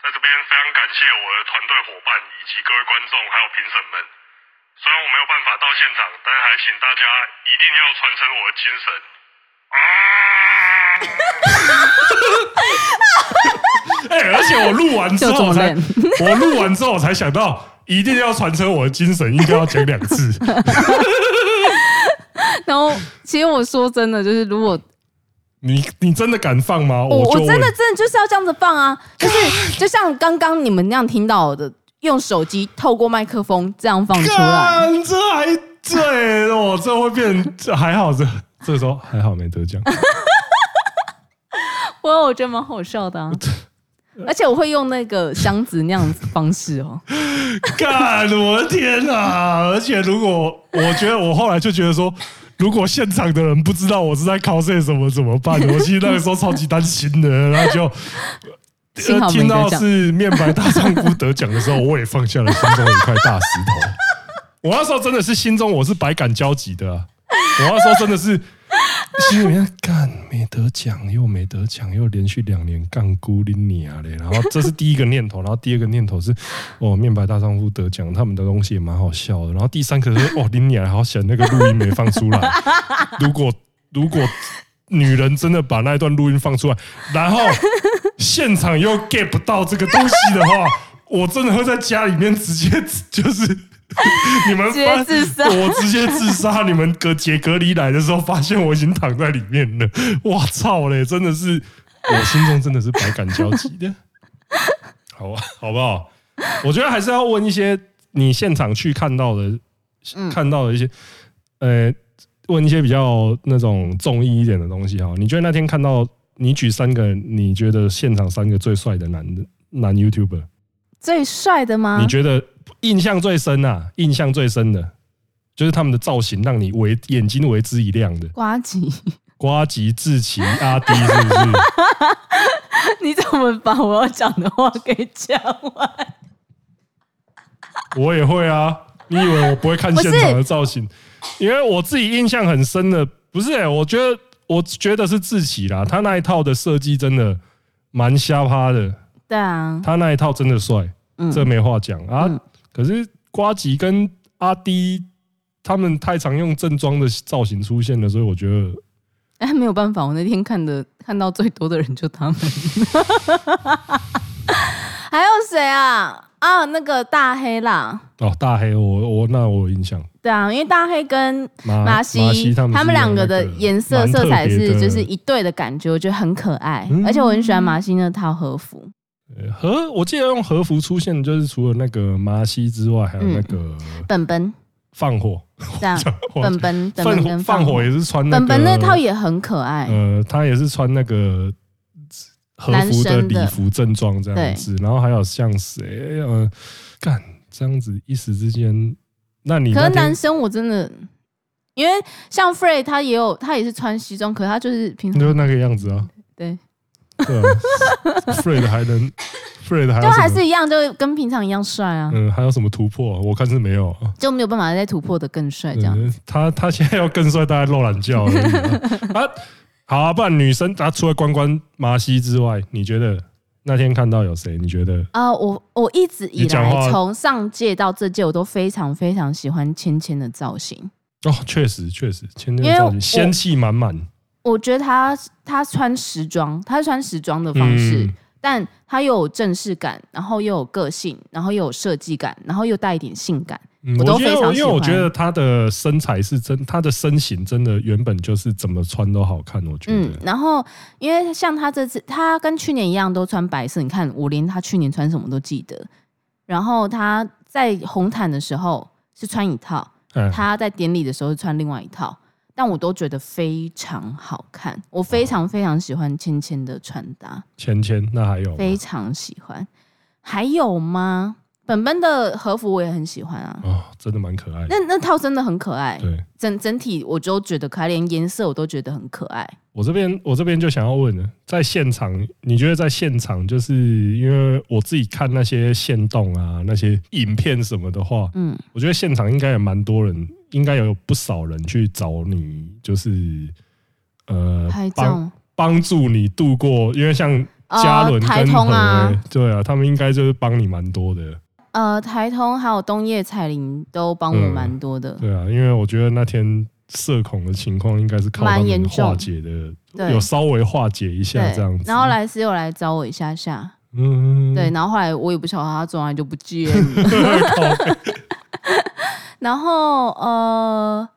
在这边非常感谢我的团队伙伴以及各位观众还有评审们。虽然我没有办法到现场，但是还请大家一定要传承我的精神。啊！哎、而且我录完之后才，我录完之后才想到，一定要传承我的精神，应该要讲两次。然后，其实我说真的，就是如果你你真的敢放吗？我我真的真的就是要这样子放啊，就是就像刚刚你们那样听到的，用手机透过麦克风这样放出来。干这还对哦，这会变这还好，这这时候还好没得奖。我我觉得蛮好笑的、啊，而且我会用那个箱子那样子方式哦。干我的天哪！而且如果我觉得我后来就觉得说，如果现场的人不知道我是在 cos 什么怎么办？我其实那个时候超级担心的，然后就。幸好没得奖听到是面白大丈夫得奖的时候，我也放下了心中一块大石头。我那时候真的是心中我是百感交集的、啊，我那时候真的是心里面干没得奖又没得奖，又连续两年干孤零你啊嘞。然后这是第一个念头，然后第二个念头是哦，面白大丈夫得奖，他们的东西也蛮好笑的。然后第三个是哦，零你还好险，那个录音没放出来。如果如果女人真的把那一段录音放出来，然后。现场又 get 不到这个东西的话，我真的会在家里面直接 就是 你们直接自杀，我直接自杀。你们隔解隔离来的时候，发现我已经躺在里面了。我操嘞！真的是，我心中真的是百感交集的。好吧，好不好？我觉得还是要问一些你现场去看到的，看到的一些，呃，问一些比较那种综艺一点的东西哈。你觉得那天看到你举三个，你觉得现场三个最帅的男的男 YouTuber？最帅的吗？你觉得印象最深啊？印象最深的，就是他们的造型让你为眼睛为之一亮的。瓜吉、瓜吉、志奇、阿迪，是不是？你怎么把我要讲的话给讲完？我也会啊！你以为我不会看现场的造型？因为我自己印象很深的，不是、欸？我觉得，我觉得是志奇啦，他那一套的设计真的蛮瞎趴的。对啊，他那一套真的帅。嗯、这没话讲啊！嗯、可是瓜吉跟阿滴他们太常用正装的造型出现了，所以我觉得，哎，没有办法，我那天看的看到最多的人就他们，还有谁啊？啊，那个大黑啦！哦，大黑，我我那我有印象。对啊，因为大黑跟马西他们两个的颜色色彩是就是一对的感觉，我觉得很可爱，嗯、而且我很喜欢马西那套和服。和我记得用和服出现，就是除了那个麻西之外，还有那个本本放火，这样 本本本本放火也是穿本本那套也很可爱。呃，他也是穿那个和服的礼服正装这样子，然后还有像谁呃，干这样子一时之间，那你可是男生我真的，因为像 Frey 他也有他也是穿西装，可是他就是平常就是那个样子啊，对。对啊，Fred 还能，Fred 还就还是一样，就跟平常一样帅啊。嗯，还有什么突破？我看是没有，就没有办法再突破的更帅这样。他他现在要更帅，大概露懒觉了。啊，好啊，不然女生啊，除了关关麻西之外，你觉得那天看到有谁？你觉得啊，我我一直以来从上届到这届，我都非常非常喜欢芊芊的造型。哦，确实确实，芊芊的造型仙气满满。我觉得他他穿时装，他是穿时装的方式，嗯、但他又有正式感，然后又有个性，然后又有设计感，然后又带一点性感，嗯、我都非常喜欢。因为我觉得他的身材是真，他的身形真的原本就是怎么穿都好看。我觉得。嗯，然后因为像他这次，他跟去年一样都穿白色，你看我连他去年穿什么都记得。然后他在红毯的时候是穿一套，嗯、他在典礼的时候是穿另外一套。但我都觉得非常好看，我非常非常喜欢芊芊的穿搭。芊芊，那还有？非常喜欢，还有吗？本本的和服我也很喜欢啊，哦，真的蛮可爱的。那那套真的很可爱，对，整整体我就觉得可爱，连颜色我都觉得很可爱。我这边我这边就想要问了，在现场，你觉得在现场，就是因为我自己看那些线动啊，那些影片什么的话，嗯，我觉得现场应该也蛮多人，应该有不少人去找你，就是呃，帮帮助你度过，因为像嘉伦跟对啊，他们应该就是帮你蛮多的。呃，台通还有东叶彩铃都帮我蛮多的、嗯。对啊，因为我觉得那天社恐的情况应该是靠他们化解的，有稍微化解一下这样子。然后莱斯又来找我一下下，嗯，对，然后后来我也不晓得他从来就不见了。然后呃，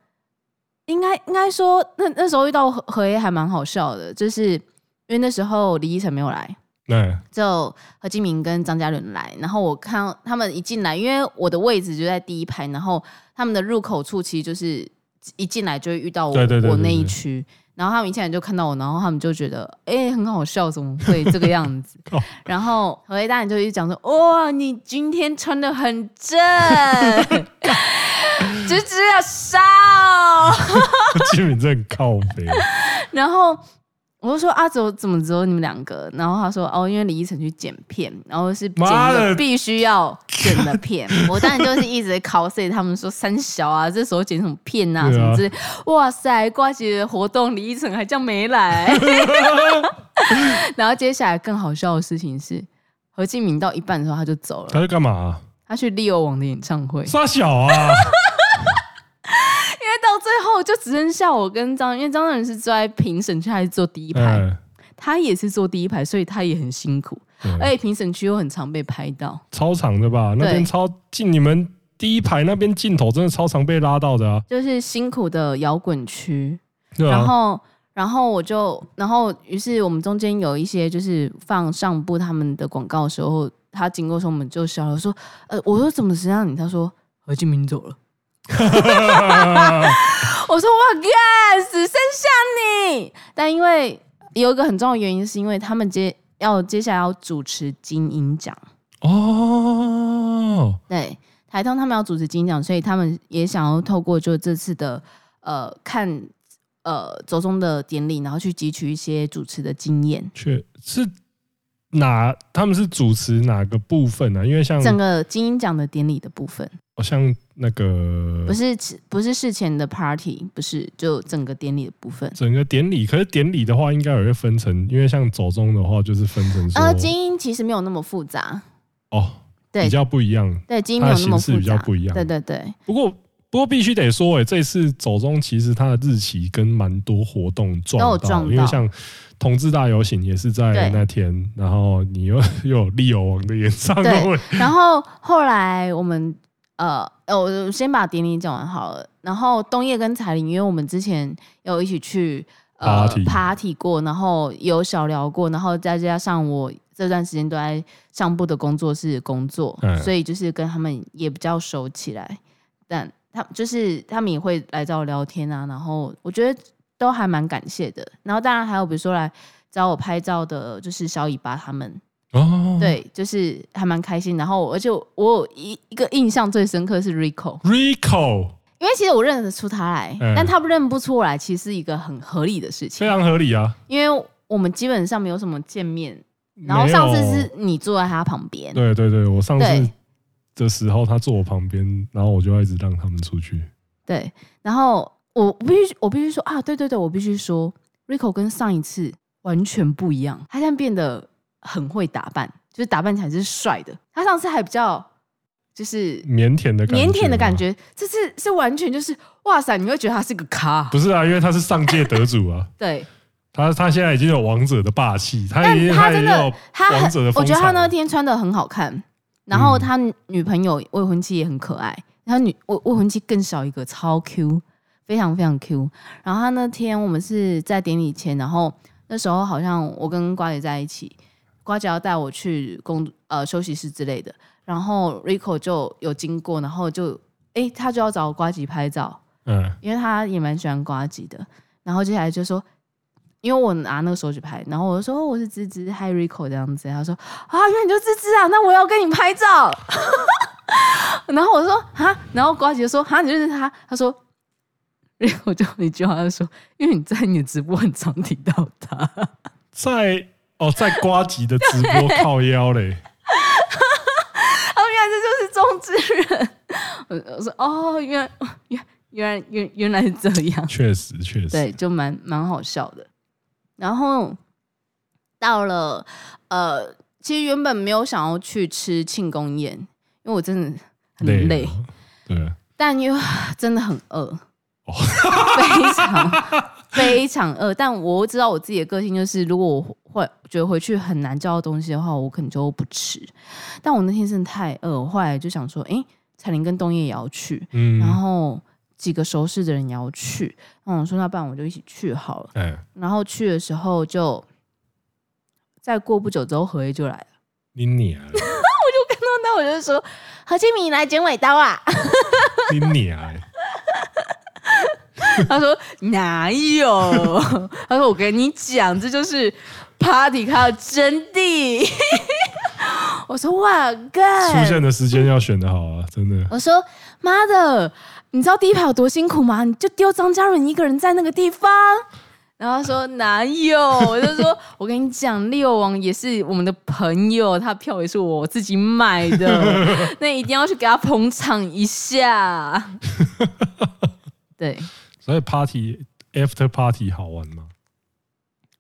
应该应该说那那时候遇到何何爷还蛮好笑的，就是因为那时候李依晨没有来。对，就何金明跟张嘉伦来，然后我看到他们一进来，因为我的位置就在第一排，然后他们的入口处其实就是一进来就会遇到我我那一区，然后他们一进来就看到我，然后他们就觉得哎、欸、很好笑，怎么会这个样子？然后何伟大人就一直讲说哇，你今天穿的很正，直直的烧，何敬明真靠背，然后。我就说阿哲怎么只有你们两个？然后他说哦，因为李依晨去剪片，然后是剪必须要剪的片。我当然就是一直在 cos 他们说三小啊，这时候剪什么片啊，啊什么之类。哇塞，呱吉的活动李依晨还叫没来。然后接下来更好笑的事情是，何敬明到一半的时候他就走了。他去干嘛、啊？他去利欧王的演唱会。三小啊！因为到最后就只剩下我跟张，因为张大人是坐在评审区还是坐第一排，欸、他也是坐第一排，所以他也很辛苦。对而且评审区又很常被拍到，超长的吧？那边超近，你们第一排那边镜头真的超常被拉到的啊，就是辛苦的摇滚区。对啊，然后，然后我就，然后于是我们中间有一些就是放上部他们的广告的时候，他经过的时候，我们就笑了说：“呃，我说怎么谁让你？”他说：“何敬明走了。”我说：“我靠，只剩下你。”但因为有一个很重要的原因，是因为他们接要接下来要主持金鹰奖哦。对，台通他们要主持金鹰奖，所以他们也想要透过就这次的呃看呃走中的典礼，然后去汲取一些主持的经验。确是哪？他们是主持哪个部分呢、啊？因为像整个金鹰奖的典礼的部分，好像那个不是不是事前的 party，不是就整个典礼的部分。整个典礼，可是典礼的话，应该也会分成，因为像走钟的话，就是分成说呃，精英其实没有那么复杂哦，对，比较不一样。对，精英没有那么复杂，比较不一样。对对对。不过不过必须得说、欸，哎，这次走钟其实它的日期跟蛮多活动撞到，撞到因为像。同志大游行也是在那天，然后你又 又有利友王的演唱会，然后后来我们呃，我先把典礼讲完好了。然后冬叶跟彩玲，因为我们之前有一起去呃 party, party 过，然后有小聊过，然后再加上我这段时间都在上部的工作室工作，嗯、所以就是跟他们也比较熟起来。但他就是他们也会来找我聊天啊，然后我觉得。都还蛮感谢的，然后当然还有比如说来找我拍照的，就是小尾巴他们，哦，对，就是还蛮开心。然后而且我有一一个印象最深刻是 Rico，Rico，因为其实我认得出他来，嗯、但他不认不出我来，其实是一个很合理的事情，非常合理啊。因为我们基本上没有什么见面，然后上次是你坐在他旁边，对对对，我上次的时候他坐我旁边，然后我就一直让他们出去，对，然后。我必须，我必须说啊，对对对，我必须说，Rico 跟上一次完全不一样，他现在变得很会打扮，就是打扮起来是帅的。他上次还比较就是腼腆的感觉，腼腆的感觉，这次是完全就是哇塞，你会觉得他是个咖。不是啊，因为他是上届得主啊。对，他他现在已经有王者的霸气，他已经他真的他王者的，我觉得他那天穿的很好看，然后他女朋友未婚妻也很可爱，他女未未婚妻更小一个，超 Q。非常非常 Q，然后他那天我们是在典礼前，然后那时候好像我跟瓜姐在一起，瓜姐要带我去工呃休息室之类的，然后 Rico 就有经过，然后就哎他就要找瓜姐拍照，嗯，因为他也蛮喜欢瓜姐的，然后接下来就说，因为我拿那个手机拍，然后我就说我是芝芝，Hi Rico 这样子，他说啊原来你就芝芝啊，那我要跟你拍照，然后我说啊，然后瓜姐就说啊你认识他，他说。我就一句话他说，因为你在你的直播很常提到他，在哦，在瓜吉的直播靠腰嘞。他 说原来这就是中之人，我我说哦，原来原原来原原来是这样，确实确实，对，就蛮蛮好笑的。然后到了呃，其实原本没有想要去吃庆功宴，因为我真的很累，累对，但又真的很饿。非常非常饿，但我知道我自己的个性就是，如果我会觉得回去很难叫到东西的话，我可能就不吃。但我那天真的太饿，我后来就想说，哎、欸，彩玲跟冬叶也要去，嗯，然后几个熟识的人也要去，那我说那不然我就一起去好了。嗯，然后去的时候就再过不久之后，何叶就来了。你娘！我就看到他，我就说何清明来剪尾刀啊！你娘！他说哪有？他说我跟你讲，这就是 party 它的真谛。我说哇干！出现的时间要选的好啊，真的。我说妈的，你知道第一排有多辛苦吗？你就丢张嘉伦一个人在那个地方。然后他说哪有？我就说我跟你讲，六王也是我们的朋友，他票也是我自己买的，那一定要去给他捧场一下。对。所以 party after party 好玩吗？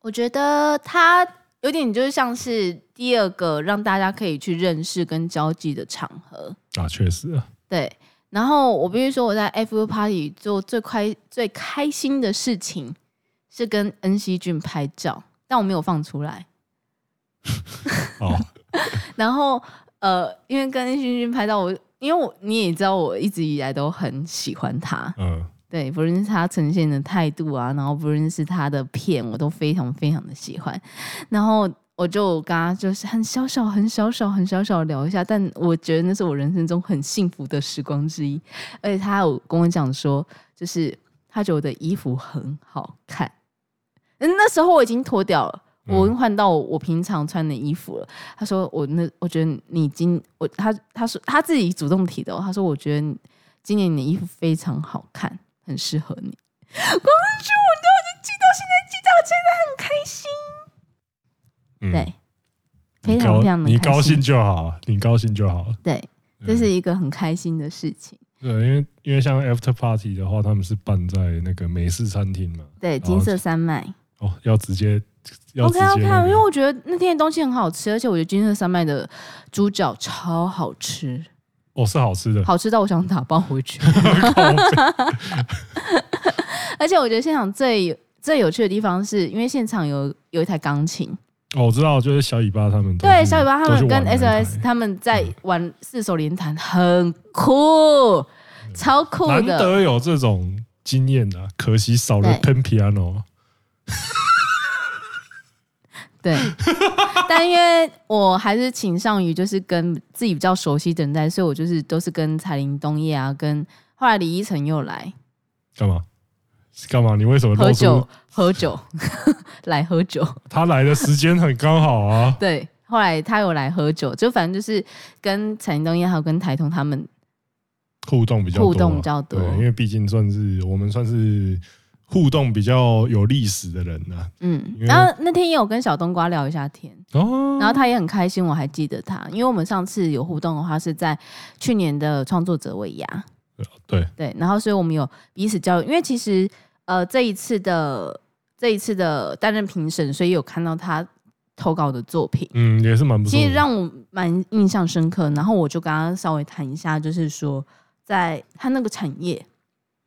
我觉得它有点就是像是第二个让大家可以去认识跟交际的场合啊，确实啊。对，然后我必须说我在 FU party 做最快最开心的事情是跟恩熙俊拍照，但我没有放出来。哦。然后呃，因为跟恩熙俊拍照，我因为我你也知道，我一直以来都很喜欢他。嗯，对，不论是他呈现的态度啊，然后不论是他的片，我都非常非常的喜欢。然后我就跟他就是很小小、很小小、很小小聊一下，但我觉得那是我人生中很幸福的时光之一。而且他有跟我讲说，就是他觉得我的衣服很好看。嗯，那时候我已经脱掉了。我已经换到我平常穿的衣服了。他说：“我那我觉得你今我他他说他自己主动提的。他说我觉得今年你的衣服非常好看，很适合你。”光是说我都已经记到现在，记到现在很开心。嗯、对，非常非常的你高兴就好，你高兴就好。对，这是一个很开心的事情。对，因为因为像 After Party 的话，他们是办在那个美式餐厅嘛。对，金色山脉。哦，要直接。OK OK，因为我觉得那天的东西很好吃，而且我觉得金色山脉的猪脚超好吃。哦，是好吃的，好吃到我想打包回去。而且我觉得现场最最有趣的地方是，因为现场有有一台钢琴。哦，我知道，就是小尾巴他们。对，小尾巴他们跟 SOS 他们在玩四手联弹，很酷，超酷的。难得有这种经验啊，可惜少了 pen piano。对，但因为我还是倾向于就是跟自己比较熟悉的人在，所以我就是都是跟彩铃、东叶啊，跟后来李依晨又来干嘛？干嘛？你为什么喝酒？喝酒 来喝酒？他来的时间很刚好啊。对，后来他有来喝酒，就反正就是跟彩铃、东叶还有跟台通他们互动比较多，互动比较多，对，因为毕竟算是我们算是。互动比较有历史的人呢、啊，嗯，然后那天也有跟小冬瓜聊一下天，哦，然后他也很开心，我还记得他，因为我们上次有互动的话是在去年的创作者尾牙，对。对，然后所以我们有彼此交流，因为其实呃这一次的这一次的担任评审，所以有看到他投稿的作品，嗯，也是蛮不错，其实让我蛮印象深刻，然后我就跟他稍微谈一下，就是说在他那个产业，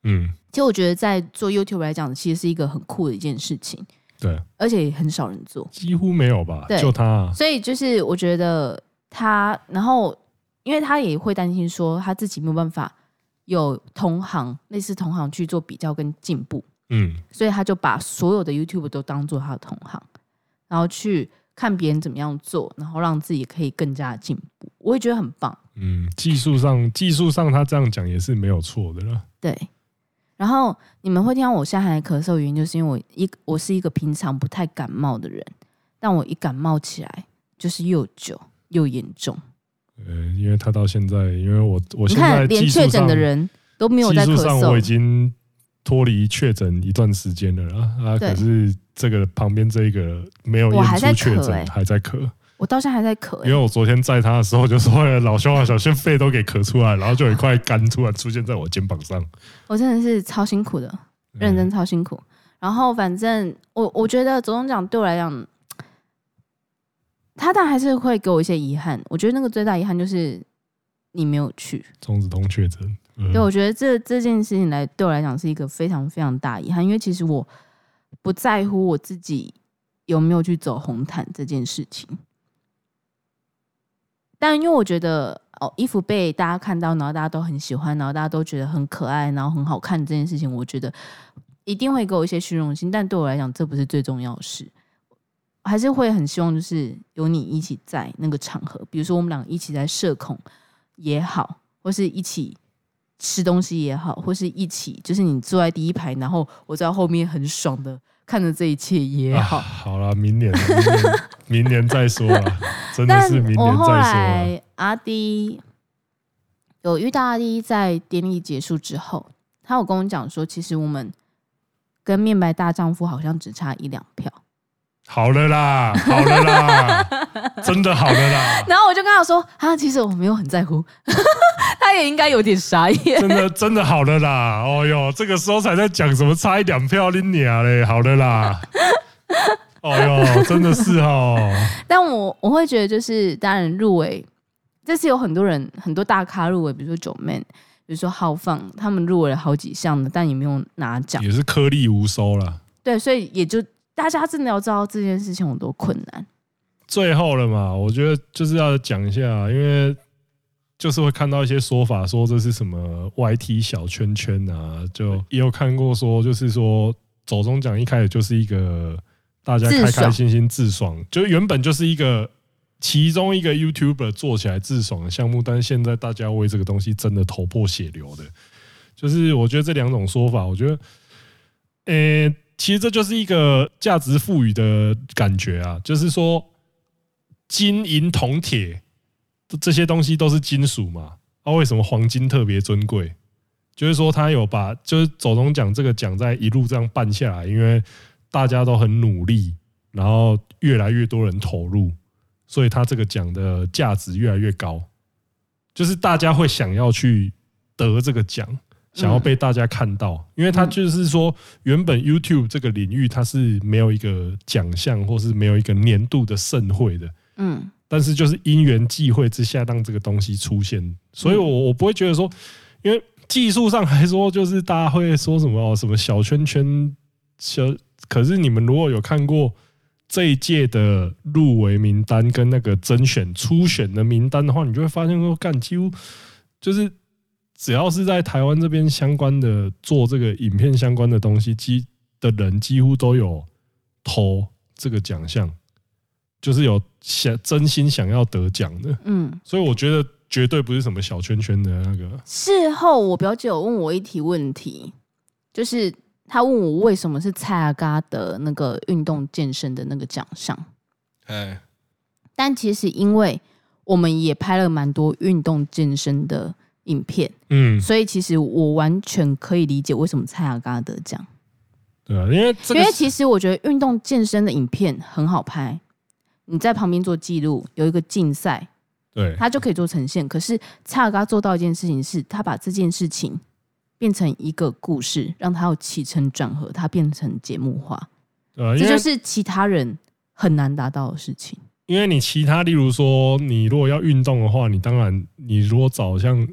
嗯。其实我觉得，在做 YouTube 来讲，其实是一个很酷的一件事情。对，而且很少人做，几乎没有吧？对，就他啊。所以就是我觉得他，然后因为他也会担心说他自己没有办法有同行类似同行去做比较跟进步，嗯，所以他就把所有的 YouTube 都当做他的同行，然后去看别人怎么样做，然后让自己可以更加进步。我也觉得很棒。嗯，技术上技术上他这样讲也是没有错的了。对。然后你们会听到我现在还咳嗽，原因就是因为我一我是一个平常不太感冒的人，但我一感冒起来就是又久又严重。呃，因为他到现在，因为我我现在连确诊的人都没有在咳嗽，我已经脱离确诊一段时间了啊啊，可是这个旁边这一个没有验出确诊，还在咳。我到现在还在咳、欸，因为我昨天载他的时候就说：“老兄啊，小心肺都给咳出来，然后就有一块肝突然出现在我肩膀上。”我真的是超辛苦的，认真超辛苦。嗯、然后反正我我觉得左中奖对我来讲，他但还是会给我一些遗憾。我觉得那个最大遗憾就是你没有去。中子通确诊，嗯、对，我觉得这这件事情来对我来讲是一个非常非常大遗憾，因为其实我不在乎我自己有没有去走红毯这件事情。但因为我觉得哦，衣服被大家看到，然后大家都很喜欢，然后大家都觉得很可爱，然后很好看这件事情，我觉得一定会给我一些虚荣心。但对我来讲，这不是最重要的事，还是会很希望就是有你一起在那个场合，比如说我们俩一起在社恐也好，或是一起吃东西也好，或是一起就是你坐在第一排，然后我在后面很爽的。看着这一切也好，啊、好了，明年，明年，再说了，真的是明年再说。我后来阿迪有遇到阿迪，在典礼结束之后，他有跟我讲说，其实我们跟面白大丈夫好像只差一两票。好了啦，好了啦，真的好了啦。然后我就跟他说：“啊，其实我没有很在乎。”他也应该有点傻眼。真的，真的好了啦。哦哟，这个时候才在讲什么差一两票你啊嘞？好了啦。哦哟，真的是哦。但我我会觉得，就是当然入围，这次有很多人很多大咖入围，比如说九妹，比如说浩放，他们入围了好几项的，但也没有拿奖，也是颗粒无收了。对，所以也就。大家真的要知道这件事情有多困难。最后了嘛，我觉得就是要讲一下，因为就是会看到一些说法，说这是什么 YT 小圈圈啊，就也有看过说，就是说走中奖一开始就是一个大家开开心心自爽，就原本就是一个其中一个 YouTuber 做起来自爽的项目，但是现在大家为这个东西真的头破血流的，就是我觉得这两种说法，我觉得，诶，其实这就是一个价值赋予的感觉啊，就是说金银铜铁。这些东西都是金属嘛？那、啊、为什么黄金特别尊贵？就是说，他有把就是走钟奖这个奖在一路这样办下来，因为大家都很努力，然后越来越多人投入，所以他这个奖的价值越来越高。就是大家会想要去得这个奖，想要被大家看到，因为他就是说，原本 YouTube 这个领域它是没有一个奖项，或是没有一个年度的盛会的。嗯。但是就是因缘际会之下让这个东西出现，所以我我不会觉得说，因为技术上来说，就是大家会说什么哦，什么小圈圈小，可是你们如果有看过这一届的入围名单跟那个甄选初选的名单的话，你就会发现说，干几乎就是只要是在台湾这边相关的做这个影片相关的东西，几的人几乎都有投这个奖项。就是有想真心想要得奖的，嗯，所以我觉得绝对不是什么小圈圈的那个。事后我表姐有问我一题问题，就是她问我为什么是蔡阿嘎的那个运动健身的那个奖项，哎，但其实因为我们也拍了蛮多运动健身的影片，嗯，所以其实我完全可以理解为什么蔡阿嘎得奖。对啊，因为因为其实我觉得运动健身的影片很好拍。你在旁边做记录，有一个竞赛，对，他就可以做呈现。可是蔡阿嘎做到一件事情是，他把这件事情变成一个故事，让他有起承转合，他变成节目化。对，这就是其他人很难达到的事情。因为你其他，例如说，你如果要运动的话，你当然，你如果找像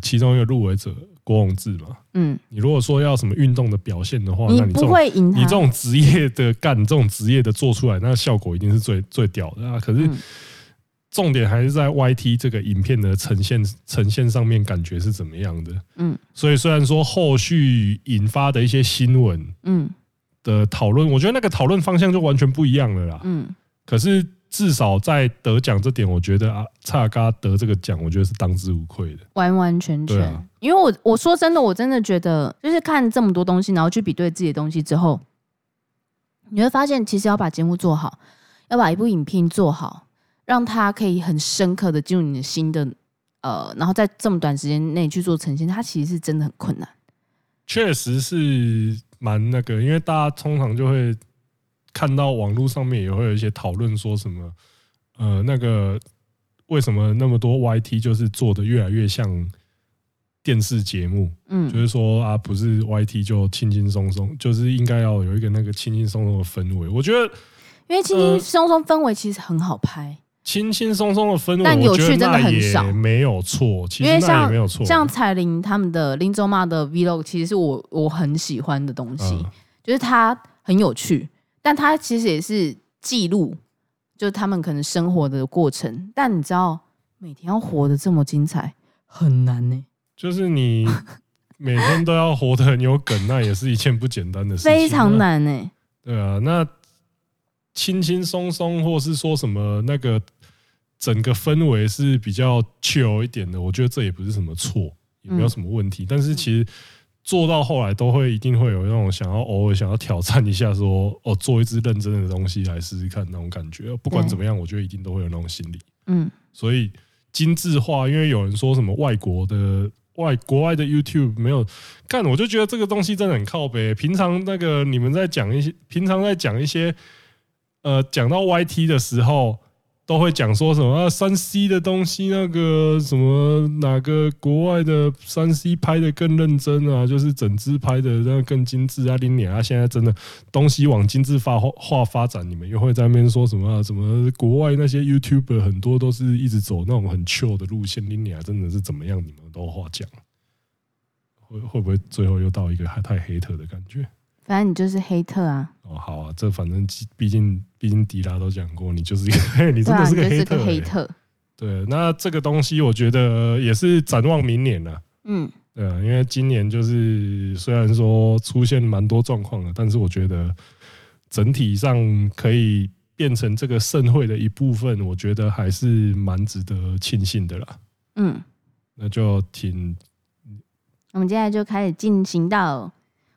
其中一个入围者。郭宏志嘛，嗯，你如果说要什么运动的表现的话，那你不会赢。你这种职业的干，这种职业的做出来，那效果一定是最最屌的啊！可是重点还是在 YT 这个影片的呈现呈现上面，感觉是怎么样的？嗯，所以虽然说后续引发的一些新闻，嗯的讨论，我觉得那个讨论方向就完全不一样了啦。嗯，可是。至少在得奖这点，我觉得啊，蔡阿嘎得这个奖，我觉得是当之无愧的，完完全全。啊、因为我我说真的，我真的觉得，就是看这么多东西，然后去比对自己的东西之后，你会发现，其实要把节目做好，要把一部影片做好，让它可以很深刻的进入你的心的，呃，然后在这么短时间内去做呈现，它其实是真的很困难。确实是蛮那个，因为大家通常就会。看到网络上面也会有一些讨论，说什么，呃，那个为什么那么多 YT 就是做的越来越像电视节目？嗯，就是说啊，不是 YT 就轻轻松松，就是应该要有一个那个轻轻松松的氛围。我觉得，因为轻轻松松氛围其实很好拍，轻轻松松的氛围，但有趣真的很少，没有错。其实那也没有错，像彩玲他们的林周妈的 Vlog，其实是我我很喜欢的东西，嗯、就是它很有趣。但他其实也是记录，就是他们可能生活的过程。但你知道，每天要活得这么精彩，很难呢、欸。就是你 每天都要活得很有梗，那也是一件不简单的事情。非常难呢、欸。对啊，那轻轻松松，或是说什么那个整个氛围是比较 chill 一点的，我觉得这也不是什么错，也没有什么问题。嗯、但是其实。做到后来都会一定会有那种想要偶尔想要挑战一下，说哦，做一支认真的东西来试试看那种感觉。不管怎么样，我觉得一定都会有那种心理。嗯，所以精致化，因为有人说什么外国的外国外的 YouTube 没有看，我就觉得这个东西真的很靠北。平常那个你们在讲一些，平常在讲一些，呃，讲到 YT 的时候。都会讲说什么啊？三 C 的东西，那个什么哪个国外的三 C 拍的更认真啊？就是整支拍的那更精致啊！林鸟啊，现在真的东西往精致化化发展，你们又会在那边说什么啊？什么国外那些 YouTuber 很多都是一直走那种很 chill 的路线，林鸟真的是怎么样？你们都话讲，会会不会最后又到一个还太黑特的感觉？反正你就是黑特啊！哦，好啊，这反正毕竟毕竟迪拉都讲过，你就是一个，你真的是个黑特，欸，黑特。对，那这个东西我觉得也是展望明年了。嗯，对啊，因为今年就是虽然说出现蛮多状况的，但是我觉得整体上可以变成这个盛会的一部分，我觉得还是蛮值得庆幸的啦。嗯，那就挺。我们接下来就开始进行到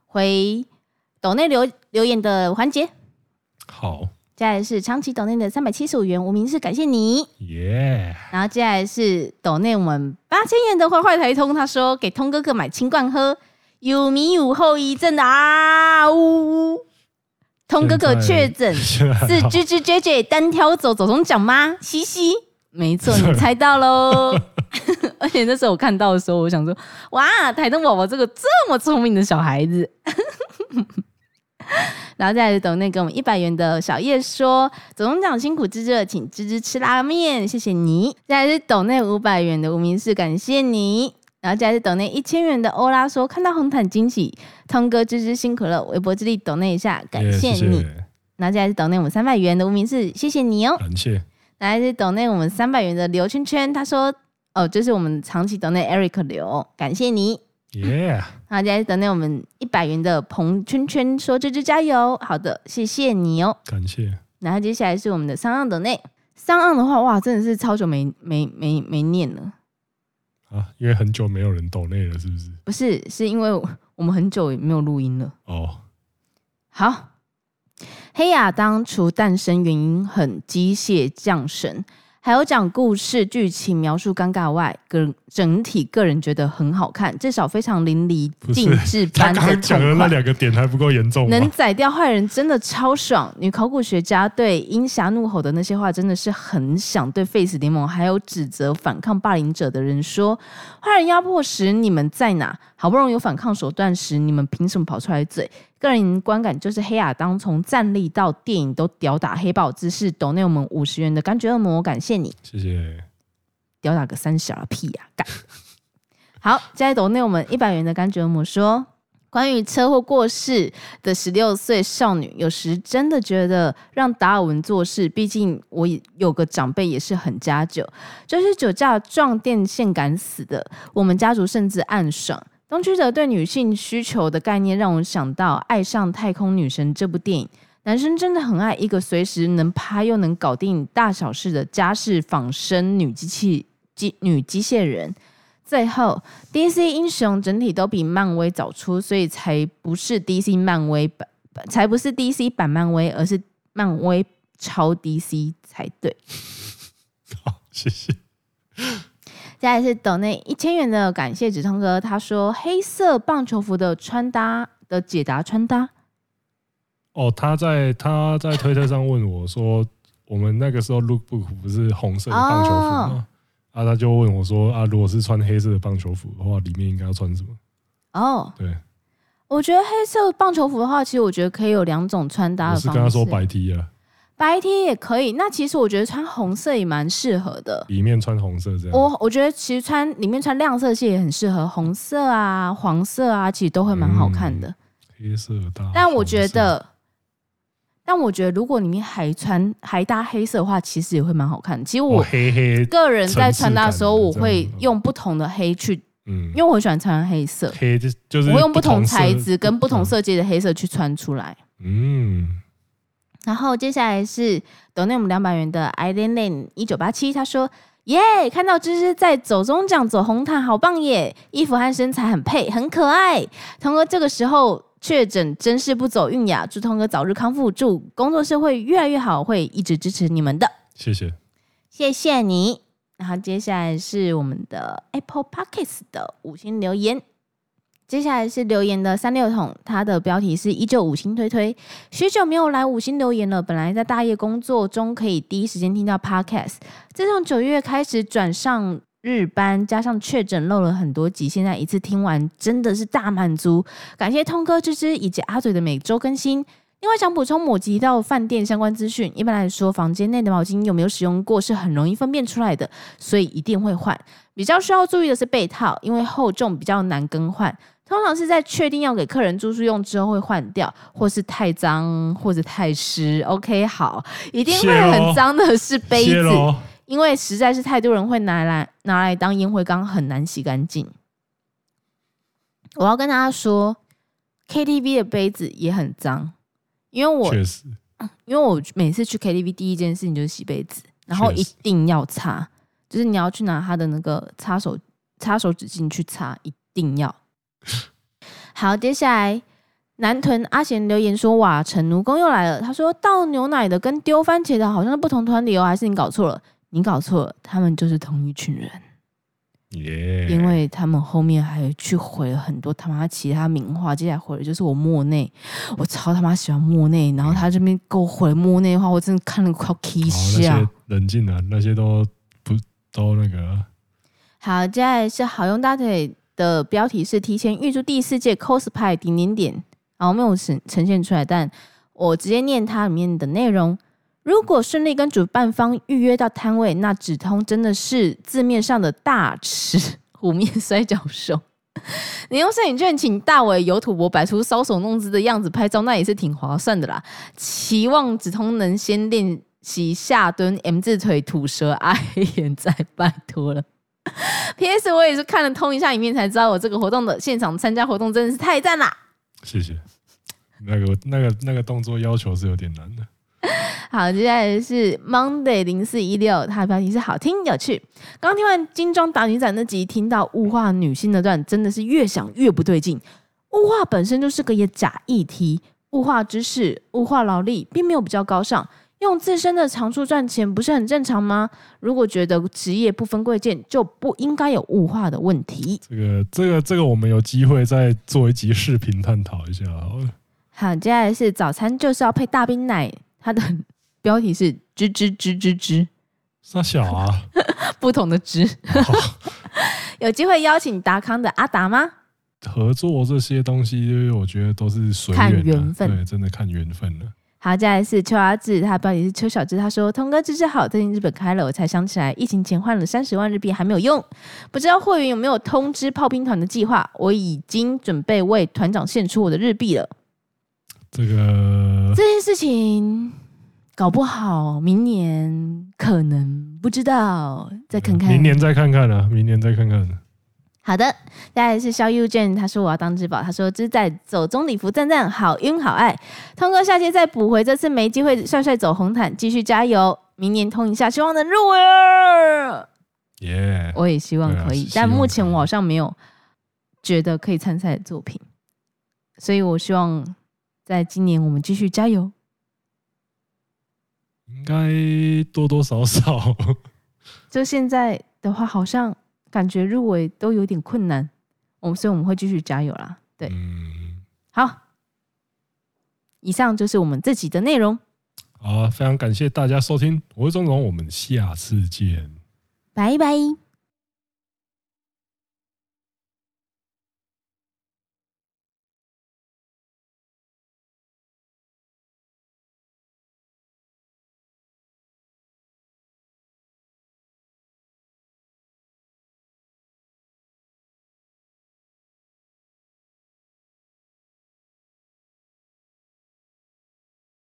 回抖内留留言的环节。好。接下来是长期抖内的三百七十五元无名氏，感谢你。耶。然后接下来是抖内我们八千元的坏坏台通，他说给通哥哥买清罐喝，有米有后遗症的啊呜。通哥哥确诊 是 G G J J 单挑走走中奖吗？嘻嘻，没错，你猜到喽。而且那时候我看到的时候，我想说，哇，台通宝宝这个这么聪明的小孩子。然后再来抖内给我们一百元的小叶说：“总总长辛苦芝芝了，请芝芝吃拉面，谢谢你。”再来是抖内五百元的无名氏，感谢你。然后再来是抖内一千元的欧拉说：“看到红毯惊喜，通哥芝芝辛苦了，微博之力抖内一下，感谢你。Yeah, 谢谢”然后再来是抖内我们三百元的无名氏，谢谢你哦，感谢。来是抖内我们三百元的刘圈圈，他说：“哦，这、就是我们长期抖内 Eric 刘，感谢你。” Yeah，好，接下来等待我们一百元的彭圈圈说：“芝芝加油！”好的，谢谢你哦，感谢。然后接下来是我们的三岸的内，三岸的话，哇，真的是超久没没没没念了啊，因为很久没有人抖内了，是不是？不是，是因为我们很久也没有录音了。哦，好，黑亚当除诞生原因很机械降神。还有讲故事、剧情描述尴尬外，个整体个人觉得很好看，至少非常淋漓尽致般 的。他刚讲的那两个点还不够严重？能宰掉坏人真的超爽。女考古学家对鹰侠怒吼的那些话，真的是很想对 Face 联盟还有指责反抗霸凌者的人说：坏人压迫时你们在哪？好不容易有反抗手段时，你们凭什么跑出来嘴？个人观感就是黑亚当从站立到电影都屌打黑豹姿势，抖内我们五十元的柑橘恶魔，感谢你，谢谢。屌打个三小的屁呀、啊，干！好，接下来抖内我们一百元的柑橘恶魔说，关于车祸过世的十六岁少女，有时真的觉得让达尔文做事，毕竟我有个长辈也是很家酒，就是酒驾撞电线杆死的，我们家族甚至暗爽。东区的对女性需求的概念，让我想到《爱上太空女神》这部电影。男生真的很爱一个随时能趴又能搞定大小事的家事仿生女机器机女机械人。最后，DC 英雄整体都比漫威早出，所以才不是 DC 漫威版，才不是 DC 版漫威，而是漫威超 DC 才对。好，谢谢。接下来是抖内一千元的感谢止痛哥，他说黑色棒球服的穿搭的解答穿搭。哦，他在他在推特上问我说，我们那个时候 lookbook 不是红色的棒球服吗？哦、啊，他就问我说啊，如果是穿黑色的棒球服的话，里面应该要穿什么？哦，对，我觉得黑色棒球服的话，其实我觉得可以有两种穿搭的方式。是跟他说白 T 啊。白 T 也可以，那其实我觉得穿红色也蛮适合的。里面穿红色这样。我我觉得其实穿里面穿亮色系也很适合，红色啊、黄色啊，其实都会蛮好看的。嗯、黑色搭。但我觉得，但我觉得如果里面还穿还搭黑色的话，其实也会蛮好看的。其实我黑黑个人在穿搭的时候，我会用不同的黑去，嗯，因为我很喜欢穿黑色。黑就就是我会用不同材质跟不同色阶的黑色去穿出来。嗯。然后接下来是抖内我们两百元的 i l a n lane 一九八七，他说：耶，看到芝芝在走中奖走红毯，好棒耶！衣服和身材很配，很可爱。同哥这个时候确诊，真是不走运呀！祝通哥早日康复，祝工作室会越来越好，会一直支持你们的。谢谢，谢谢你。然后接下来是我们的 Apple Podcast 的五星留言。接下来是留言的三六桶，它的标题是依旧五星推推，许久没有来五星留言了。本来在大业工作中可以第一时间听到 Podcast，自从九月开始转上日班，加上确诊漏了很多集，现在一次听完真的是大满足。感谢通哥芝芝以及阿嘴的每周更新。另外想补充某集到饭店相关资讯，一般来说房间内的毛巾有没有使用过是很容易分辨出来的，所以一定会换。比较需要注意的是被套，因为厚重比较难更换。通常是在确定要给客人住宿用之后会换掉，或是太脏或者太湿。OK，好，一定会很脏的是杯子，因为实在是太多人会拿来拿来当烟灰缸，很难洗干净。我要跟大家说，KTV 的杯子也很脏，因为我确实，因为我每次去 KTV 第一件事情就是洗杯子，然后一定要擦，就是你要去拿他的那个擦手擦手纸巾去擦，一定要。好，接下来南屯阿贤留言说：“哇，成奴工又来了。”他说：“倒牛奶的跟丢番茄的好像是不同团体哦，还是你搞错了？你搞错了，他们就是同一群人。” Yeah. 因为他们后面还去毁了很多他妈其他名画，接下来毁的就是我莫内，我超他妈喜欢莫内，然后他这边给我回莫内的话，我真的看了快要气笑。冷静啊，那些都不都那个。好，接下来是好用大腿的标题是提前预祝第四届 cosplay 点点点，然后没有呈呈现出来，但我直接念它里面的内容。如果顺利跟主办方预约到摊位，那指通真的是字面上的大吃虎面摔跤手。你用摄影券请大伟有土博摆出搔首弄姿的样子拍照，那也是挺划算的啦。期望指通能先练习下蹲 M 字腿吐舌阿黑眼再拜托了。P.S. 我也是看了通一下影片才知道，我这个活动的现场参加活动真的是太赞啦！谢谢。那个那个那个动作要求是有点难的。好，接下来是 Monday 零四一六，它的标题是好听有趣。刚听完精装打女仔那集，听到物化女性那段，真的是越想越不对劲。物化本身就是个也假议题，物化知识、物化劳力，并没有比较高尚。用自身的长处赚钱，不是很正常吗？如果觉得职业不分贵贱，就不应该有物化的问题。这个、这个、这个，我们有机会再做一集视频探讨一下好了。好，接下来是早餐就是要配大冰奶，它的。标题是 吱吱吱吱吱，啥小啊？不同的吱。有机会邀请达康的阿达吗？合作这些东西，我觉得都是随缘，看缘分，对，真的看缘分了。好，接下来是邱阿志，他的标题是邱小志，他说：“通哥支持好，最近日本开了，我才想起来，疫情前换了三十万日币还没有用，不知道会员有没有通知炮兵团的计划？我已经准备为团长献出我的日币了。”这个这件事情。搞不好明年可能不知道，再看看。明年再看看啊，明年再看看。好的，再来是肖佑健，他说我要当至宝，他说这是在走中礼服赞赞，好晕好爱。通过下期再补回这次没机会帅帅走红毯，继续加油，明年通一下，希望能入围。耶，yeah, 我也希望可以，啊、但目前我好像没有觉得可以参赛的作品，所以我希望在今年我们继续加油。应该多多少少，就现在的话，好像感觉入围都有点困难。我们所以我们会继续加油啦。对，嗯、好，以上就是我们这集的内容。好，非常感谢大家收听，我是钟总，我们下次见，拜拜。